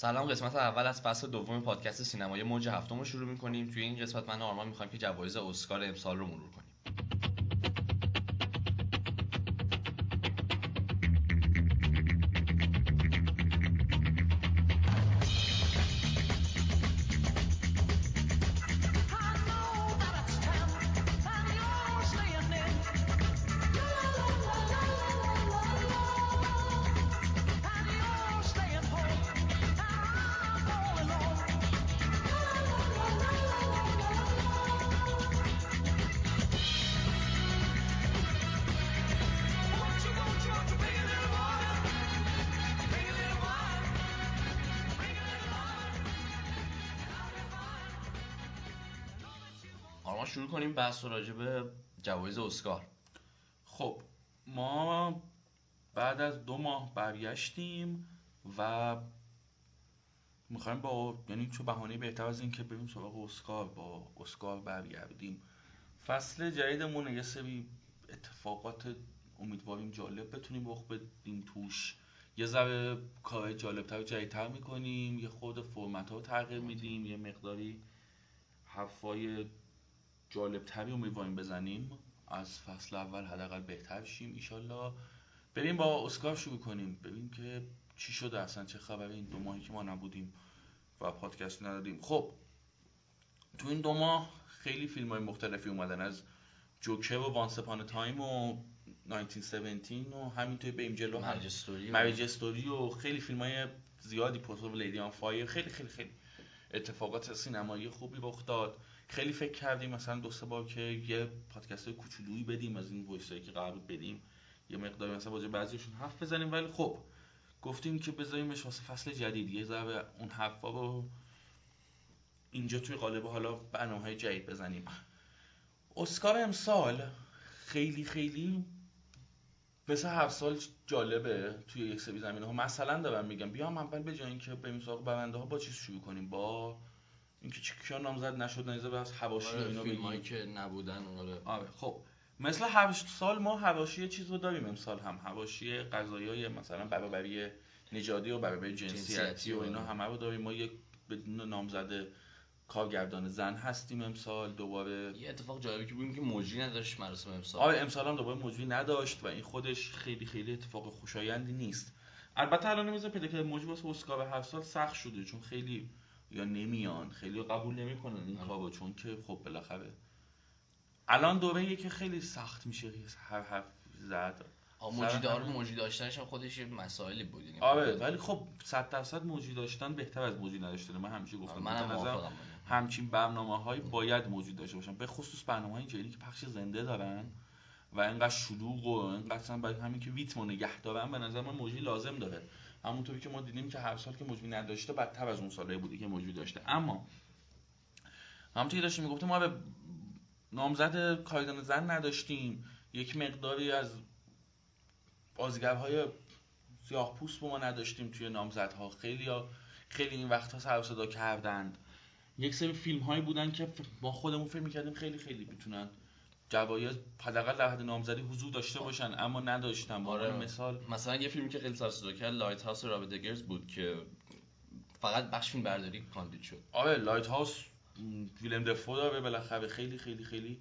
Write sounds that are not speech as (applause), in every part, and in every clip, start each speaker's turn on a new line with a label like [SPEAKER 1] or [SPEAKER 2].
[SPEAKER 1] سلام قسمت اول از فصل دوم پادکست سینمای موج هفتم رو شروع می‌کنیم. توی این قسمت من آرمان می‌خوایم که جوایز اسکار امسال رو مرور کنیم. بحث راجع به جوایز اسکار.
[SPEAKER 2] خب ما بعد از دو ماه برگشتیم و می‌خوایم با یعنی چه بهانه بهتر از این که بریم سراغ اسکار با اسکار برگردیم. فصل جدیدمون یه سری اتفاقات امیدواریم جالب بتونیم رخ بدیم توش. یه ذره کار جالبتر و جدیدتر می‌کنیم یه خود فرمت ها رو تغییر میدیم یه مقداری حرفای جالبتری امیدواریم بزنیم. از فصل اول حداقل بهتر شیم ایشالله. بریم با اسکار شروع کنیم. ببین که چی شده اصلا چه خبره. این دو ماهی که ما نبودیم و پادکست ندادیم. خب تو این دو ماه خیلی فیلم های مختلفی اومدن. از Joker و Once Upon a Time و 1917 و همینطور بریم جلو هم. Marriage Story. و خیلی فیلم های زیادی. Portrait of a Lady on Fire. خیلی خیلی خیلی اتفاقات سینمایی خوبی رخ داد. خیلی فکر کردیم مثلا دو سه بار که یه پادکست کوچولویی بدیم از این voice هایی که قرار بدیم. یه مقداری مثلا راجع به بعضیشون حرف بزنیم ولی خب گفتیم که بذاریمش واسه فصل جدید. یه ذره اون حرفا رو اینجا توی قالب حالا برنامه جدید بزنیم. اسکار امسال خیلی خیلی مثل هر سال جالبه توی یک سری زمینه ها مثلا دارم میگم بیام اول به جای اینکه بریم سراغ برنده ها با چیز شروع کنیم؟ با اینکه کیا نامزد نشد نیزه از حواشی
[SPEAKER 1] آره
[SPEAKER 2] اینا
[SPEAKER 1] فیلمایی که نبودن آره.
[SPEAKER 2] آره خب. مثل هر سال ما حواشی چیز رو داریم امسال هم. حواشی قضایای مثلا برابری نژادی و برابری جنسیتی,
[SPEAKER 1] جنسیتی
[SPEAKER 2] و اینا
[SPEAKER 1] آره.
[SPEAKER 2] همه رو داریم. ما یک بدون نامزد کارگردان زن هستیم امسال. دوباره
[SPEAKER 1] یه اتفاق جالبی که بودیم که موجی نداشت مراسم امسال.
[SPEAKER 2] آره امسال هم دوباره موجودی نداشت و این خودش خیلی خیلی اتفاق خوشایندی نیست. البته الان پیدا که موجی واسه اسکار هر سال سخت شده چون خیلی یا نمیان. خیلی قبول نمی‌کنن این
[SPEAKER 1] آره.
[SPEAKER 2] کارو. چون که خب بالاخره الان دوره که خیلی سخت میشه هر حرف زد.
[SPEAKER 1] موجی دار موجی داشتنش هم خودش یه مسائلی بود یعنی.
[SPEAKER 2] آره ولی خب 100 درصد موجی داشتن بهتر از موجی نداشتن. من همیشه گفتم نظرم
[SPEAKER 1] موافقم
[SPEAKER 2] همچین برنامه هایی باید موجود داشته باشن. به خصوص برنامه های که پخش زنده دارن و اینقدر شلوغ و اینقدر برای همین که ریتم رو نگه دارن به نظر من موجی لازم داره. همونطوری که ما دیدیم که هر سال که موجی نداشته بدتر از اون سالهای بودی که موجی داشته. اما همونطوری داشتیم می‌گفتیم ما به نامزد کارگردان زن نداشتیم. یک مقداری از بازیگرهای سیاه پوست ما نداشتیم توی نامزدها. خیلی خیلی این وقتها سر صدا کردند. یک سری فیلم هایی بودن که ما خودمون فکر می‌کردیم خیلی خیلی می‌تونن جوایز حداقل در حد نامزدی حضور داشته باشن اما نداشتن
[SPEAKER 1] آره.
[SPEAKER 2] مثال
[SPEAKER 1] مثلا یه فیلمی که خیلی سر صدا کرد Lighthouse رابرت اگرز بود که فقط بخش فیلم برداری کاندید شد
[SPEAKER 2] آره Lighthouse ویلم دفو داره بالاخره خیلی خیلی خیلی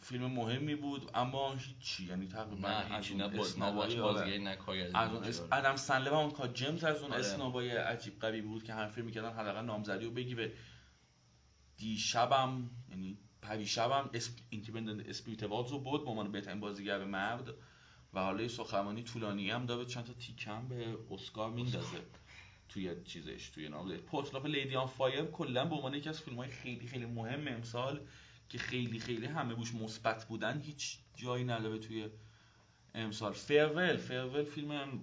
[SPEAKER 2] فیلم مهمی بود اما هیچی یعنی تقریبا
[SPEAKER 1] نه
[SPEAKER 2] از
[SPEAKER 1] هیچی
[SPEAKER 2] اون
[SPEAKER 1] snub
[SPEAKER 2] هایی،
[SPEAKER 1] بچه
[SPEAKER 2] آره. از اون اس...
[SPEAKER 1] آره.
[SPEAKER 2] ادم سندلر و Uncut Gems از اون
[SPEAKER 1] آره.
[SPEAKER 2] snub های عجیب غریبی بود که هم فکر می‌کردن حداقل نامزدی رو بگیره دیشبم یعنی پریشبم اسپ... Independent Spirit Awards رو برد به عنوان بهترین بازیگر مرد. و حالا یه سخنرانی طولانی هم داره چند تا تیکم به اسکار میندازه. توی چیزش توی نام Portrait of a Lady on Fire کلا به عنوان یکی از فیلم های خیلی خیلی مهم امسال که خیلی خیلی همه روش مثبت بودن هیچ جایی نداره توی امسال. Farewell Farewell فیلم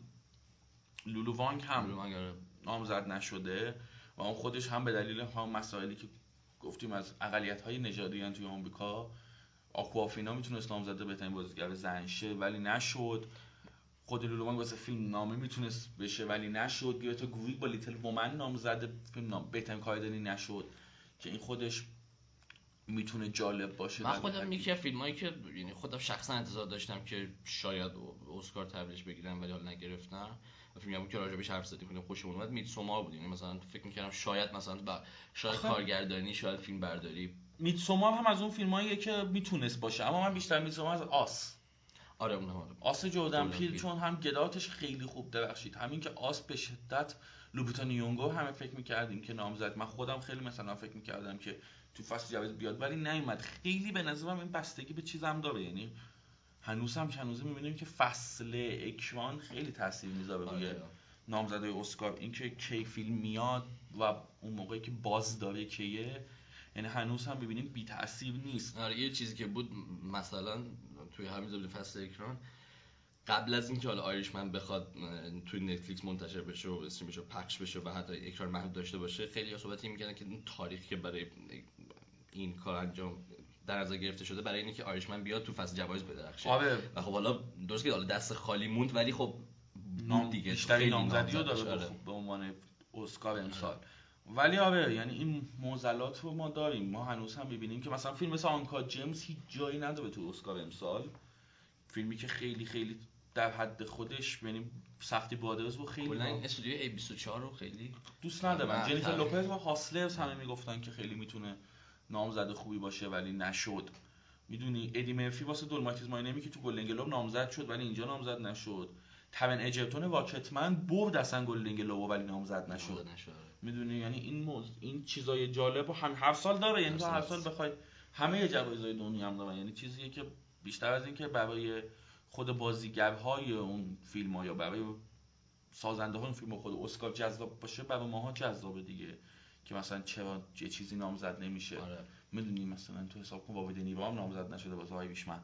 [SPEAKER 2] لولو وانگ هم
[SPEAKER 1] آره.
[SPEAKER 2] نامزد نشده و اون خودش هم به دلیل هم مسائلی که گفتیم از اقلیت های نژادی توی آمریکا آکوافینا می‌تونست نامزده بهترین بازیگر زن شه ولی نشد. خود لولو وانگ واسه فیلم نامه می‌تونست بشه ولی نشد. گرتا گوی با لیتل وومن نامزده فیلم نام بهترین کارگردانی نشد که این خودش می‌تونه جالب باشه.
[SPEAKER 1] من خودم یکی از فیلمایی که یعنی خودم شخصا انتظار داشتم که شاید اسکار تبریش بگیرن ولی حالا نگرفتن فیلمی بود که راجبش حرف زدیم خیلی خوشمون اومد. میتسومار بود. یعنی مثلا فکر می‌کردم شاید مثلا با شاید
[SPEAKER 2] آخه-
[SPEAKER 1] کارگردانی شاید فیلم برداری.
[SPEAKER 2] میتسومار هم از اون فیلماییه که می‌تونست باشه اما من بیشتر میتسومار از آس.
[SPEAKER 1] آره اون هم آره.
[SPEAKER 2] آس جردن پیل. چون هم گداتش خیلی خوب درخشید. همین که آس به شدت لوبیتا نیونگو همه فکر می‌کردیم که نامزد من خودم خیلی مثلا فکر می‌کردم که تو فصل جوایز بیاد ولی نیومد. خیلی به نظرم این بستگی به چیزم داره. یعنی هنوز هم هنوز می‌بینیم که فصل اکران خیلی تاثیر می‌ذاره روی
[SPEAKER 1] آره.
[SPEAKER 2] نامزدای اسکار اینکه کی فیلم میاد و اون موقعی که باز داره کیه یعنی هنوز هم ببینیم بی تاثیر نیست
[SPEAKER 1] آره یه چیزی که بود مثلا توی همین زمین فصل اکران قبل از اینکه حالا آیریشمن بخواد اه، توی نتفلیکس منتشر بشه و استریم بشه و پخش بشه و حتی اکران محدود داشته باشه خیلی صحبت این می‌کردن که اون تاریخی که برای این کار انجام در نظر گرفته شده برای اینکه آیریشمن بیاد تو فصل جوایز بدرخشه.
[SPEAKER 2] آره.
[SPEAKER 1] و خب حالا درست که حالا دست خالی موند ولی خب
[SPEAKER 2] نام
[SPEAKER 1] دیگه.
[SPEAKER 2] بیشتری نامزدی رو داره به- عنوان اسکار امسال ولی آره یعنی این موزلات رو ما داریم. ما هنوز هم می‌بینیم که مثلا فیلم مثل آنکا جیمز هیچ جایی نداره تو اسکار امسال. فیلمی که خیلی خیلی در حد خودش یعنی سختی بادرز رو خیلی
[SPEAKER 1] کلا استودیو A24 رو خیلی
[SPEAKER 2] دوست ندارم. جنیفر. لوپز و هاسلرز همه می‌گفتن که خیلی می‌تونه نامزد خوبی باشه ولی نشد. می‌دونی ادی مرفی واسه دولماتیز ماینمی که تو گلدن گلوب نامزد شد ولی اینجا نامزد نشد. تون اجرتون واکتمن برد اصلا گلدن گلوب ولی نامزد نشد.
[SPEAKER 1] نشد
[SPEAKER 2] می‌دونی؟ یعنی این موز... این چیزای جالب رو هم هر سال داره یعنی تو
[SPEAKER 1] سال
[SPEAKER 2] هر. سال. بخوای همه جوایزهای دنیا هم داره یعنی چیزیه که بیشتر از اینکه برای خود بازیگرهای اون فیلم ها یا برای سازنده اون فیلم ها خود اسکار جذاب باشه برای ماها جذابه دیگه. که مثلا چرا یه چیزی نامزد نمیشه.
[SPEAKER 1] آره.
[SPEAKER 2] می‌دونی مثلا تو حساب کن واوید نیوا هم نامزد نشده واسه آیریشمن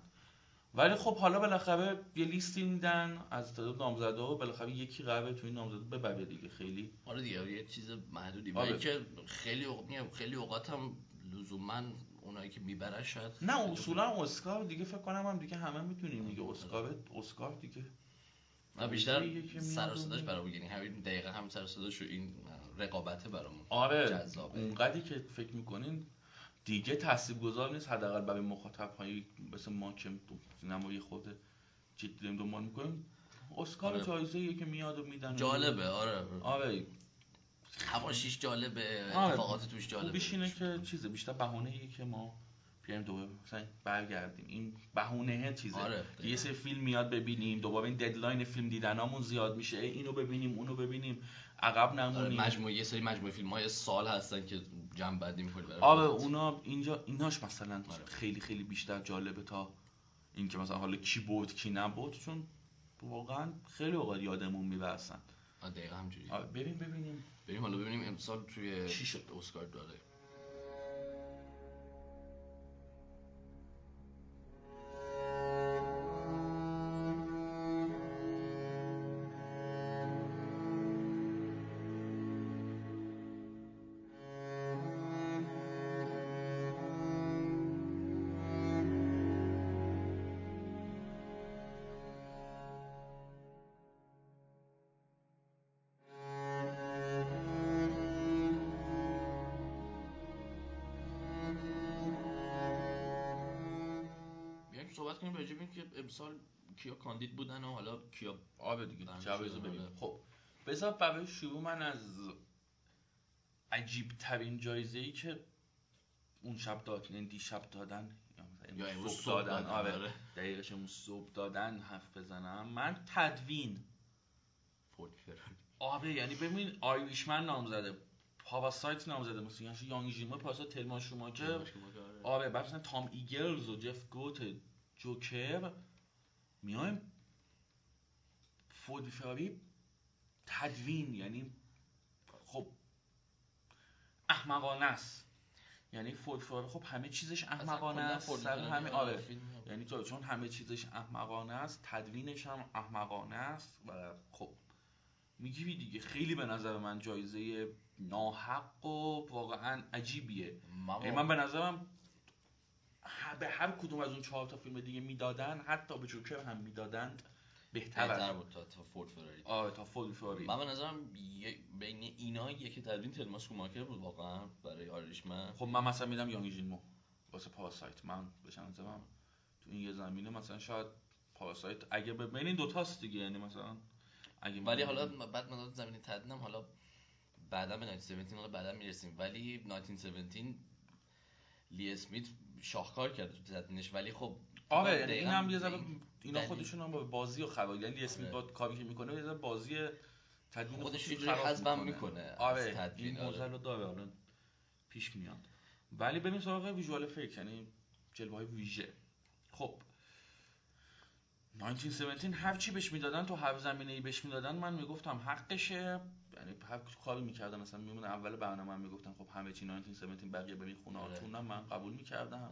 [SPEAKER 2] ولی خب حالا بالاخره یه لیستی میدن از تعداد نامزدا و بالاخره یکی قراره تو این نامزدا ببره دیگه. خیلی.
[SPEAKER 1] آره دیگه یه چیز محدودی.
[SPEAKER 2] آره.
[SPEAKER 1] که خیلی خیلی اوقات هم لزوما اونایی که می‌برن شاید
[SPEAKER 2] نه اصولا اسکار دیگه فکر کنم هم دیگه همه می‌تونیم دیگه. اسکار اسکار دیگه
[SPEAKER 1] نه بیشتر سر و صداش. برامون یعنی همین دقیقه هم سر و صداش و این رقابته برامون.
[SPEAKER 2] آره
[SPEAKER 1] جذابه.
[SPEAKER 2] اونقدری که فکر می‌کنین دیگه تاثیرگذار نیست حداقل برای مخاطب هایی مثل ما که تو سینمایی خود جدی داریم دنبال می‌کنیم. اسکار
[SPEAKER 1] آره.
[SPEAKER 2] جایزه که میاد و میدن.
[SPEAKER 1] جالبه آره.
[SPEAKER 2] آره.
[SPEAKER 1] حواشیش جالبه
[SPEAKER 2] آره.
[SPEAKER 1] اتفاقات توش جالبه.
[SPEAKER 2] خوبیش اینه که چیزه بیشتر بهونه که ما بیایم دوباره مثلا برگردیم. این بهونه چیزه.
[SPEAKER 1] آره
[SPEAKER 2] یه سری فیلم میاد ببینیم دوباره این ددلاین فیلم دیدنامون زیاد میشه. ای اینو ببینیم اونو ببینیم. عقب
[SPEAKER 1] آره
[SPEAKER 2] نمونیم
[SPEAKER 1] مجموعه یه سری مجموعه فیلم های سال هستن که جمع بندی می‌کنی برای
[SPEAKER 2] آره. اونا اینجا ایناش مثلا
[SPEAKER 1] آره.
[SPEAKER 2] خیلی خیلی بیشتر جالبه تا اینکه مثلا حالا کی بود کی نبود چون واقعا خیلی اوقات یادمون اصلا
[SPEAKER 1] آره دقیقا همجوری
[SPEAKER 2] آره، بریم ببینیم
[SPEAKER 1] بریم حالا ببینیم امسال توی
[SPEAKER 2] چی شد؟
[SPEAKER 1] اسکار داره امسال کیا کاندید بودن و حالا کیا
[SPEAKER 2] آره دیگه جوایزو ببینیم
[SPEAKER 1] آره.
[SPEAKER 2] خب بذار برای شروع من از عجیب ترین جایزه ای که اون شب داد یعنی دیشب دادن
[SPEAKER 1] یا امروز
[SPEAKER 2] صبح
[SPEAKER 1] صبح
[SPEAKER 2] دادن.
[SPEAKER 1] دادن،
[SPEAKER 2] آره
[SPEAKER 1] آره.
[SPEAKER 2] دقیقش امروز صبح دادن حرف بزنم. من تدوین. آره یعنی ببین آیریشمن نام زده پاراسایت نام زده مثلا یعنی یانگ ژیمو پاراسایت تلمان شوماکر. آره بعد مثلا تام ایگلز و جف گوت جوکر. میایم. فراری تدوین یعنی خب احمقانه است. یعنی فراری خب همه چیزش احمقانه است. سر همین آره. یعنی تو چون همه چیزش احمقانه است تدوینش هم احمقانه است و خب می‌گیری دیگه. خیلی به نظر من جایزه ناحق و واقعا عجیبیه. یعنی من به نظرم به هر کدوم از اون چهار تا فیلم دیگه می‌دادن حتی به جوکر هم می‌دادند بهتر
[SPEAKER 1] بهتر بود تا, تا فورد فراری
[SPEAKER 2] آره تا فول فوری.
[SPEAKER 1] من به نظرم بین اینا یکی تدوین تلما سوماکر بود واقعا برای آریشمن
[SPEAKER 2] خب من مثلا میدم یانگ جینمو واسه پاراسایت. من بشم نظرم تو این یه زمینه مثلا شاید پاراسایت اگه به بین این دوتاست دیگه یعنی مثلا اگه
[SPEAKER 1] ولی حالا بعد من زمینی تدنم حالا بعدا به 1917 حالا بعدا می‌رسیم. ولی 1917 لی اسمیت شاهکار کرد تو تدوینش ولی خب
[SPEAKER 2] آره یعنی
[SPEAKER 1] دقیقاً
[SPEAKER 2] این هم یه ذره
[SPEAKER 1] این
[SPEAKER 2] اینا خودشون هم با بازی و خبر یعنی لی اسمیت
[SPEAKER 1] آره.
[SPEAKER 2] با کاری که می‌کنه یه ذره بازی تدوین
[SPEAKER 1] خودش یه جوری حذفم می‌کنه.
[SPEAKER 2] آره این
[SPEAKER 1] آره.
[SPEAKER 2] موزه رو داره حالا پیش میاد. ولی بریم سراغ ویژوال افکت یعنی جلوه های ویژه. خب 1917 هر چی بهش می‌دادن تو هر زمینه ای بهش می‌دادن من می‌گفتم حقشه. یعنی هر کاری می‌کردن مثلا میمونه اول برنامه من می‌گفتن خب همه چی 1917 بقیه برین خونه
[SPEAKER 1] آره.
[SPEAKER 2] هاتون من قبول می‌کردم.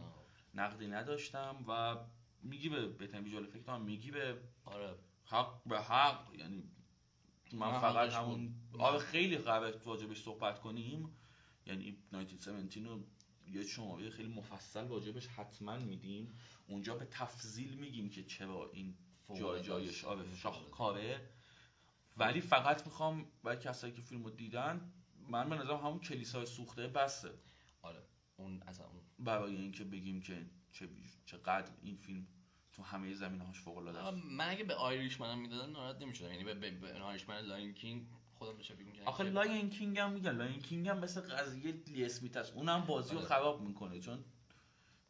[SPEAKER 2] نقدی نداشتم و میگی به بهترین ویژوال افکت هم میگی به
[SPEAKER 1] آره
[SPEAKER 2] حق به حق یعنی من فقط همون. آره خیلی قراره راجبش صحبت کنیم یعنی 1917 رو یه شماره خیلی مفصل راجبش حتما میدیم اونجا به تفضیل میگیم که چرا این جای جایش. آره
[SPEAKER 1] فوق‌العاده.
[SPEAKER 2] شاهکاره ولی فقط می‌خوام برای کسایی که فیلم رو دیدن من به نظرم همون کلیسای سوخته بسته
[SPEAKER 1] آره اون اصلا اون.
[SPEAKER 2] برای اینکه بگیم که چه چقدر این فیلم تو همه زمینه هاش فوق العاده است
[SPEAKER 1] من اگه به آیریش منم می‌دادن ناراحت نمی‌شدم. یعنی به, به, به آیریش من لاین کینگ خودم بشه می‌کردم
[SPEAKER 2] آخه Lion King هم میگن. Lion King هم مثل قضیه ویل اسمیت هست اونم بازی رو
[SPEAKER 1] آره.
[SPEAKER 2] خراب می‌کنه. چون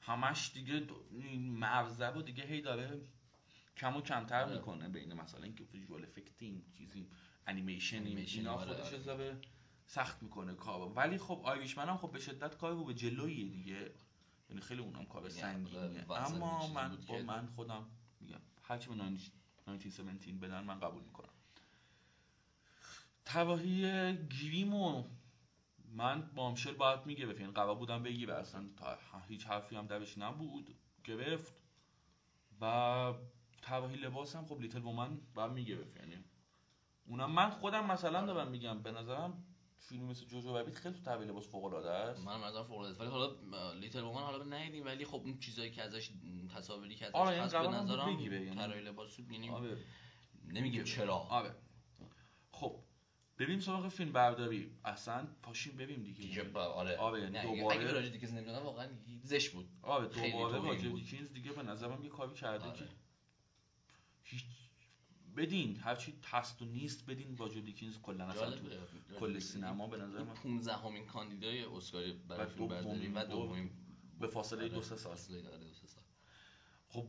[SPEAKER 2] همش دیگه این مغزه رو دیگه هی داره کم و کمتر
[SPEAKER 1] آره.
[SPEAKER 2] می‌کنه بین مثلا اینکه visual effecting چیزی انیمیشن اینا
[SPEAKER 1] آره،
[SPEAKER 2] خودش
[SPEAKER 1] آره.
[SPEAKER 2] ذره سخت می‌کنه کار ولی خب Irishman هم خب به شدت کار رو به جلویه دیگه. یعنی خیلی اونم کار
[SPEAKER 1] یعنی
[SPEAKER 2] سنگینیه
[SPEAKER 1] وزن
[SPEAKER 2] اما من با من خودم میگم هرچی به 1917 بدن من قبول می‌کنم. طراحی گریمو من Bombshell باید می‌گرفت یعنی قرار بودم بگیره اصلا تا هیچ حرفی هم درش نبود. گرفت. و طراحی لباس هم خب Little Women باید می‌گرفت یعنی اونم من خودم مثلا دارم میگم به نظرم فیلم مثل Jojo Rabbit خیلی تو طراحی لباس فوق العاده است.
[SPEAKER 1] من مثلا فوق العاده است. ولی حالا Little Women حالا ندیدیم ولی خب اون چیزایی که ازش تصاویری که ازش
[SPEAKER 2] آره، یعنی
[SPEAKER 1] هست به نظرم
[SPEAKER 2] یعنی.
[SPEAKER 1] طراحی لباس یعنی
[SPEAKER 2] آره.
[SPEAKER 1] نمیگیم چرا؟
[SPEAKER 2] آره. خب بریم سراغ فیلم برداری. اصلا پاشیم بریم دیگه.
[SPEAKER 1] دیگه با آره.
[SPEAKER 2] آره،
[SPEAKER 1] نه،
[SPEAKER 2] دوباره-
[SPEAKER 1] اگه راجع دیگه نمی‌دونم واقعا زشت بود.
[SPEAKER 2] آره دوباره
[SPEAKER 1] بود.
[SPEAKER 2] دیکینز دیگه به نظرم یه کاری کرده
[SPEAKER 1] آره.
[SPEAKER 2] که هیچ بدین هرچی هست و نیست بدین راجر دیکینز کلا اصلا تو کل سینما به نظر من.
[SPEAKER 1] 15 همین کاندیدای اسکاری برای فیلم برداری و. دومین
[SPEAKER 2] به فاصله دو سه سال.
[SPEAKER 1] سه سال.
[SPEAKER 2] خب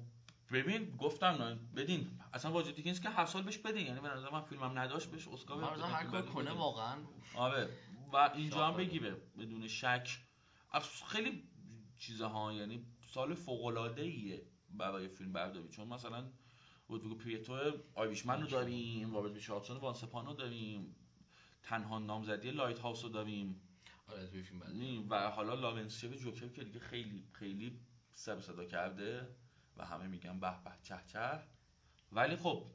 [SPEAKER 2] ببین گفتم نه بدین. اصلا راجر دیکینز که هر سال بهش بدین. یعنی به نظر من فیلمم نداشت بهش اسکار
[SPEAKER 1] مثلا هر کار کنه
[SPEAKER 2] بدین.
[SPEAKER 1] واقعا.
[SPEAKER 2] آره. و اینجا هم. بگیره بدون شک. خیلی چیزها یعنی سال فوق العاده ایه برای فیلم برداری. چون مثلا رودریگو پریتو Irishman رو داریم رابرت ریچاردسون Once Upon رو داریم. تنها نامزدی Lighthouse رو داریم.
[SPEAKER 1] آره
[SPEAKER 2] و حالا لارنس شب جوکر که دیگه خیلی خیلی سر صدا کرده و همه میگن به به چه چه. ولی خب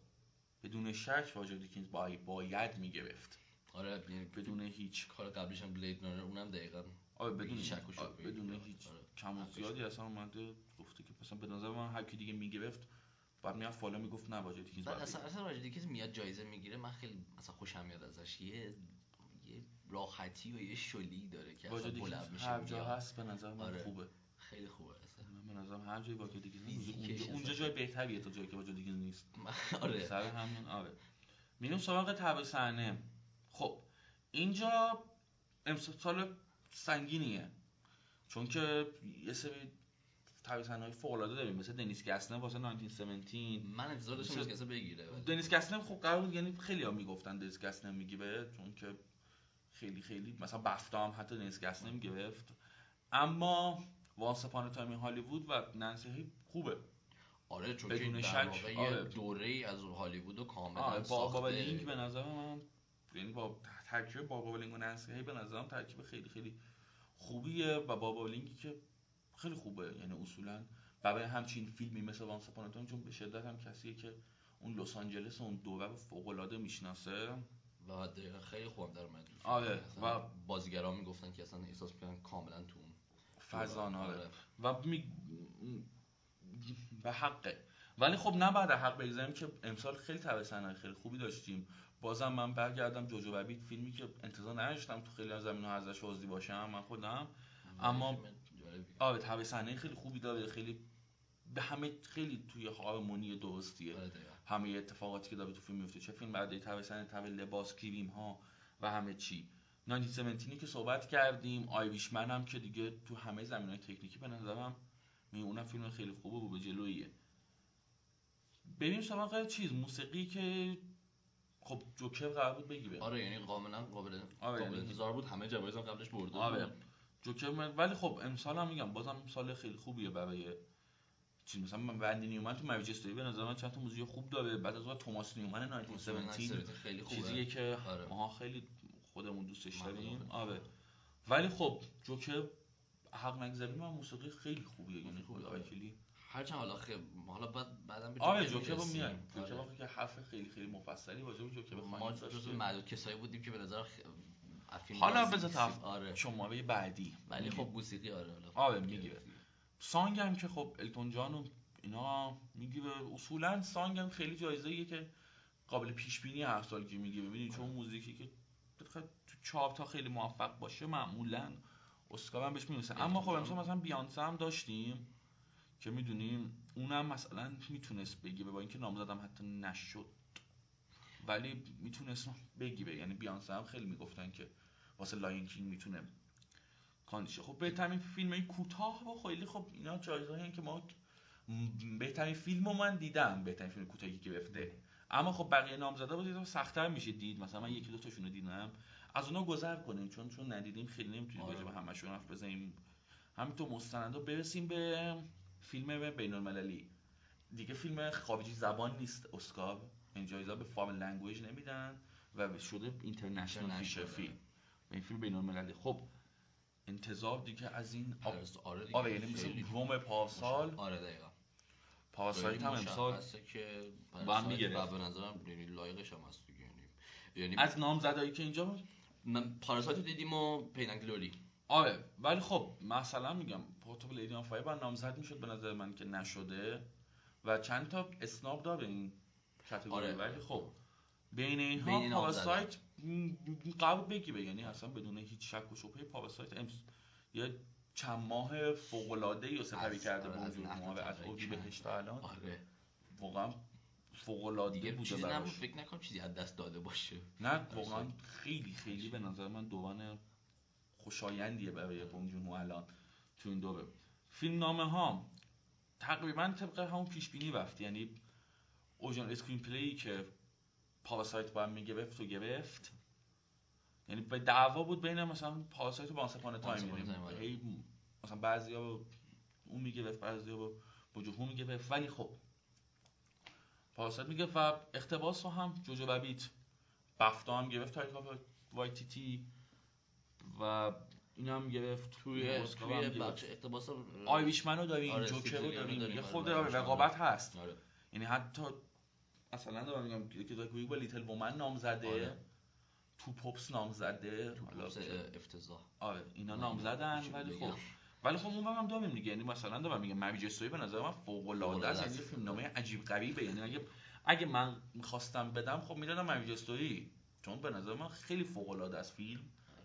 [SPEAKER 2] بدون شک واجر دیکینز باید, باید می‌گرفت.
[SPEAKER 1] آره یعنی
[SPEAKER 2] بدون هیچ.
[SPEAKER 1] کار قبلیش هم بلید رانر اونم دقیقاً
[SPEAKER 2] آره بدون
[SPEAKER 1] شک و
[SPEAKER 2] آره،. بدون هیچ. کم و زیادی اصلا اومده گفته که مثلا به نظر من هر کی دیگه می‌گرفت بعد میاد فالا می‌گفت نه واجد دیگه
[SPEAKER 1] بعد اصلا اصلا دیگه میاد جایزه می‌گیره من خیلی مثلا خوشم میاد ازش. یه یه راحتی و یه شلی داره که اصلا بلند میشه
[SPEAKER 2] هر جا. هست به نظر من
[SPEAKER 1] آره.
[SPEAKER 2] خوبه.
[SPEAKER 1] خیلی خوبه اصلا.
[SPEAKER 2] من به نظرم هر جایی واجد دیگه اونجا,
[SPEAKER 1] اصلا
[SPEAKER 2] اونجا جای بهتریه تا جایی که واجد دیگه نیست. (laughs)
[SPEAKER 1] آره.
[SPEAKER 2] سر همین آره. میریم سراغ تبع صحنه. خب اینجا امسال سنگینیه. چون که یه سری صحنه های فوق داریم مثل دنیس گسنه واسه 1917
[SPEAKER 1] من انتظار داشتم که کسی بگیره
[SPEAKER 2] دنیس گسنم خب قرار بود یعنی خیلی ها می‌گفتن دنیس گسنم می‌گیره چون که خیلی خیلی مثلا بفتا هم حتی دنیس گسنرم گرفت اما Once Upon a Time Hollywood و نانسی خوبه.
[SPEAKER 1] آره چون
[SPEAKER 2] بدون شک، آره.
[SPEAKER 1] دوره ای از هالیوود رو کاملا
[SPEAKER 2] آره باربارا لینگ به نظر من یعنی با ترکیب باربارا لینگ و نانسی هی به نظرم ترکیب خیلی خیلی خوبیه و باربارا لینگی که خیلی خوبه. یعنی اصولا برای همچین فیلمی مثل Once Upon a Time چون به شدت هم کسیه که اون لس آنجلس اون دوره رو فوق العاده می‌شناسه.
[SPEAKER 1] و دقیقا خیلی خوبم در اومد.
[SPEAKER 2] آره،
[SPEAKER 1] و بازیگران می‌گفتن که اصلا احساس می‌کنن کاملا تو اون
[SPEAKER 2] فضان آره.
[SPEAKER 1] آره.
[SPEAKER 2] و می... به حقه. ولی خب نه بعد حق بگذاریم که امسال خیلی صحنه‌های خیلی خوبی داشتیم. بازم من برگردم جوجو ربیت فیلمی که انتظار نداشتم تو خیلی از زمینه‌ها ازش راضی باشم من خودم. اما-. آره تبع صحنه خیلی خوبی داره خیلی به همه خیلی توی هارمونی درستیه.
[SPEAKER 1] آره.
[SPEAKER 2] همه اتفاقاتی که داره تو فیلم میفته چه فیلم بعد توسن تو لباس کریم ها و همه چی. 1917 که صحبت کردیم آیویشمن هم که دیگه تو همه زمین های تکنیکی به نظرم می اونم فیلم خیلی خوبه و به جلویه بریم سراغ چیز موسیقی که خب جوکر قرار بود بگی
[SPEAKER 1] آره یعنی کاملا قابل
[SPEAKER 2] آره
[SPEAKER 1] قابل
[SPEAKER 2] یعنی-
[SPEAKER 1] انتظار بود همه جوایز هم قبلش برده
[SPEAKER 2] آره. جوکر من- ولی خب امسال هم میگم بازم سال خیلی خوبیه برای چیز مثلا من رندی نیومن تو Marriage Story به نظر من چند تا موزیک خوب داره بعد از اون توماس نیومن 1917
[SPEAKER 1] خیلی خوبه
[SPEAKER 2] چیزیه که
[SPEAKER 1] آره.
[SPEAKER 2] ما خیلی خودمون دوستش
[SPEAKER 1] من
[SPEAKER 2] داریم. آره ولی خب Joker حق نگذاریم هم موسیقی خیلی خوبیه یعنی
[SPEAKER 1] خوبه، آره.
[SPEAKER 2] آیکلی
[SPEAKER 1] هرچند حالا خیلی حالا بعد بعدم به
[SPEAKER 2] آره Joker رو. میایم
[SPEAKER 1] آره.
[SPEAKER 2] Joker واقعا که حرف خیلی خیلی مفصلی راجع به Joker
[SPEAKER 1] ما جزو. معدود کسایی بودیم که به نظر
[SPEAKER 2] حالا بذار
[SPEAKER 1] سیب-
[SPEAKER 2] تف... (laughs)
[SPEAKER 1] آره.
[SPEAKER 2] شماره بعدی.
[SPEAKER 1] ولی خب موسیقی آره حالا
[SPEAKER 2] آره می‌گیره. سانگ هم که خب التون جان و اینا می‌گیره اصولا سانگ هم خیلی جایزه که قابل پیش بینی هر سال که می‌گیره ببینید چون موزیکی که تو چاپ تا خیلی موفق باشه معمولا اسکار هم بهش می‌رسه. اما خب امسال. مثلا بیانسه هم داشتیم که می‌دونیم اونم مثلا می‌تونست بگیره با اینکه نامزدم حتی نشد. ولی می‌تونست بگیره. یعنی بیانسه هم خیلی می‌گفتن که واسه Lion King می‌تونه کاندیشه. خب بهترین فیلم های کوتاه و خیلی خب اینا جایزه که ما بهترین فیلم رو من دیدم. بهترین فیلم کوتاهی که گرفته. اما خب بقیه نامزده بود یه سختتر میشه دید. مثلا من یکی دو تاشون رو دیدم. از اونا گذر کنیم. چون چون ندیدیم خیلی نمی‌تونیم
[SPEAKER 1] آره.
[SPEAKER 2] راجع به همشون حرف بزنیم. همینطور مستندا برسیم به فیلم بین المللی دیگه فیلم خارجی زبان نیست اسکار. این جایزه به foreign language نمیدن و شده
[SPEAKER 1] International Feature.
[SPEAKER 2] فیلم این فیلم بین المللی خب انتظار دیگه از این آب...
[SPEAKER 1] آره آره دیگه.
[SPEAKER 2] آره یعنی مثل روما پارسال.
[SPEAKER 1] آره دقیقا.
[SPEAKER 2] Parasite هم امسال
[SPEAKER 1] که
[SPEAKER 2] با هم
[SPEAKER 1] به نظرم یعنی لایقش هم هست دیگه. یعنی یعنی
[SPEAKER 2] از نامزدایی که اینجا
[SPEAKER 1] من Parasite دیدیم و Pain and Glory
[SPEAKER 2] آره ولی خب مثلا میگم Portrait of a Lady on Fire باید نامزد می‌شد به نظر من که نشده. و چند تا اسناب داره این کاتگوری
[SPEAKER 1] آره.
[SPEAKER 2] ولی خب بین اینها
[SPEAKER 1] بین این
[SPEAKER 2] پاراسایت م- قبول بگیره یعنی اصلا بدون هیچ شک و شبهه پاراسایت امس یه چند ماه فوق العاده ای سپری کرده
[SPEAKER 1] آره،
[SPEAKER 2] به
[SPEAKER 1] از
[SPEAKER 2] ما. اودی بهش تا الان.
[SPEAKER 1] آره.
[SPEAKER 2] واقعا فوق العاده بوده
[SPEAKER 1] چیزی نبود. فکر نکنم چیزی از دست داده باشه.
[SPEAKER 2] نه واقعا خیلی خیلی به نظر من دوران خوشایندیه برای بونگ جون الان تو این دوره. فیلم نامه ها تقریبا طبق همون پیش بینی رفت. یعنی original screenplay که Parasite باید می‌گرفت و گرفت؟ یعنی به دعوا بود بین مثلا Parasite و
[SPEAKER 1] Once Upon a Time یعنی
[SPEAKER 2] آره. مثلا بعضیا رو اون می‌گرفت بعضیا رو بجوهو می‌گرفت. ولی خب Parasite می‌گرفت و اقتباس رو هم Jojo Rabbit بفتا هم گرفت تایکا وای تی تی و این هم گرفت.
[SPEAKER 1] توی
[SPEAKER 2] هم
[SPEAKER 1] توی. بخش اقتباس
[SPEAKER 2] آیویشمن رو داریم
[SPEAKER 1] آره،
[SPEAKER 2] جوکر رو
[SPEAKER 1] رو
[SPEAKER 2] داریم.
[SPEAKER 1] داریم،
[SPEAKER 2] یه
[SPEAKER 1] آره،
[SPEAKER 2] خود
[SPEAKER 1] آیریشمن
[SPEAKER 2] رقابت هست.
[SPEAKER 1] آره.
[SPEAKER 2] یعنی حتی مثلا دارم میگم که داکوی با لیتل وومن نام زده.
[SPEAKER 1] آره.
[SPEAKER 2] تو پاپس نام زده.
[SPEAKER 1] تو پوپس افتضاح.
[SPEAKER 2] آره اینا نام زدن ولی؟ خب ولی خب اون هم داریم دیگه. یعنی مثلا دارم میگم مویج به نظر من فوق العاده است. یعنی فیلم نامه عجیب غریبه. یعنی اگه اگه من می‌خواستم بدم خب می‌دادم Marriage Story چون به نظر من خیلی فوق العاده است فیلم.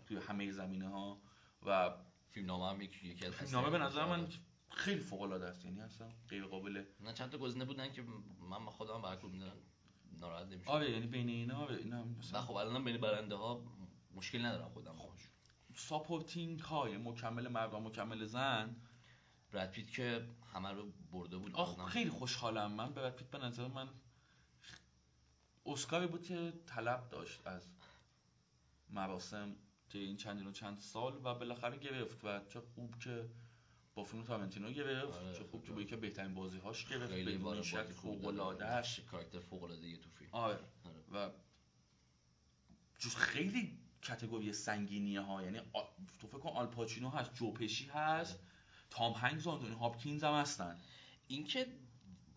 [SPEAKER 2] توی همه زمینه ها و
[SPEAKER 1] فیلم نامه هم یکی از
[SPEAKER 2] فیلم نامه به نظر من. خیلی فوق العاده است. یعنی اصلا غیر قابل
[SPEAKER 1] نه چند تا گزینه بودن که من خودم برکور می‌دادم ناراحت نمیشم.
[SPEAKER 2] آره یعنی بین اینا آره اینا مثلا
[SPEAKER 1] خب الان بین برنده ها مشکل ندارم خودم باش
[SPEAKER 2] supporting های مکمل مرد و مکمل زن.
[SPEAKER 1] براد پیت که همه رو برده بود.
[SPEAKER 2] آخ. خیلی خوشحالم. من براد پیت به نظر من اسکاری بود که طلب داشت از مراسم که این چندین و چند سال و بالاخره گرفت و چه خوب که با فیلم تارنتینو گرفت
[SPEAKER 1] آره،
[SPEAKER 2] چه خوب که
[SPEAKER 1] آره.
[SPEAKER 2] با یکی بهترین بازی هاش گرفت
[SPEAKER 1] خیلی
[SPEAKER 2] بدون شک فوق العاده
[SPEAKER 1] داره.
[SPEAKER 2] است.
[SPEAKER 1] کاراکتر فوق العاده تو فیلم.
[SPEAKER 2] آره.
[SPEAKER 1] آره.
[SPEAKER 2] و جز خیلی کتگوری سنگینیه ها یعنی آ... تو فکر کن آلپاچینو هست جو پشی هست تام هنکس آنتونی هاپکینز هم هستن.
[SPEAKER 1] اینکه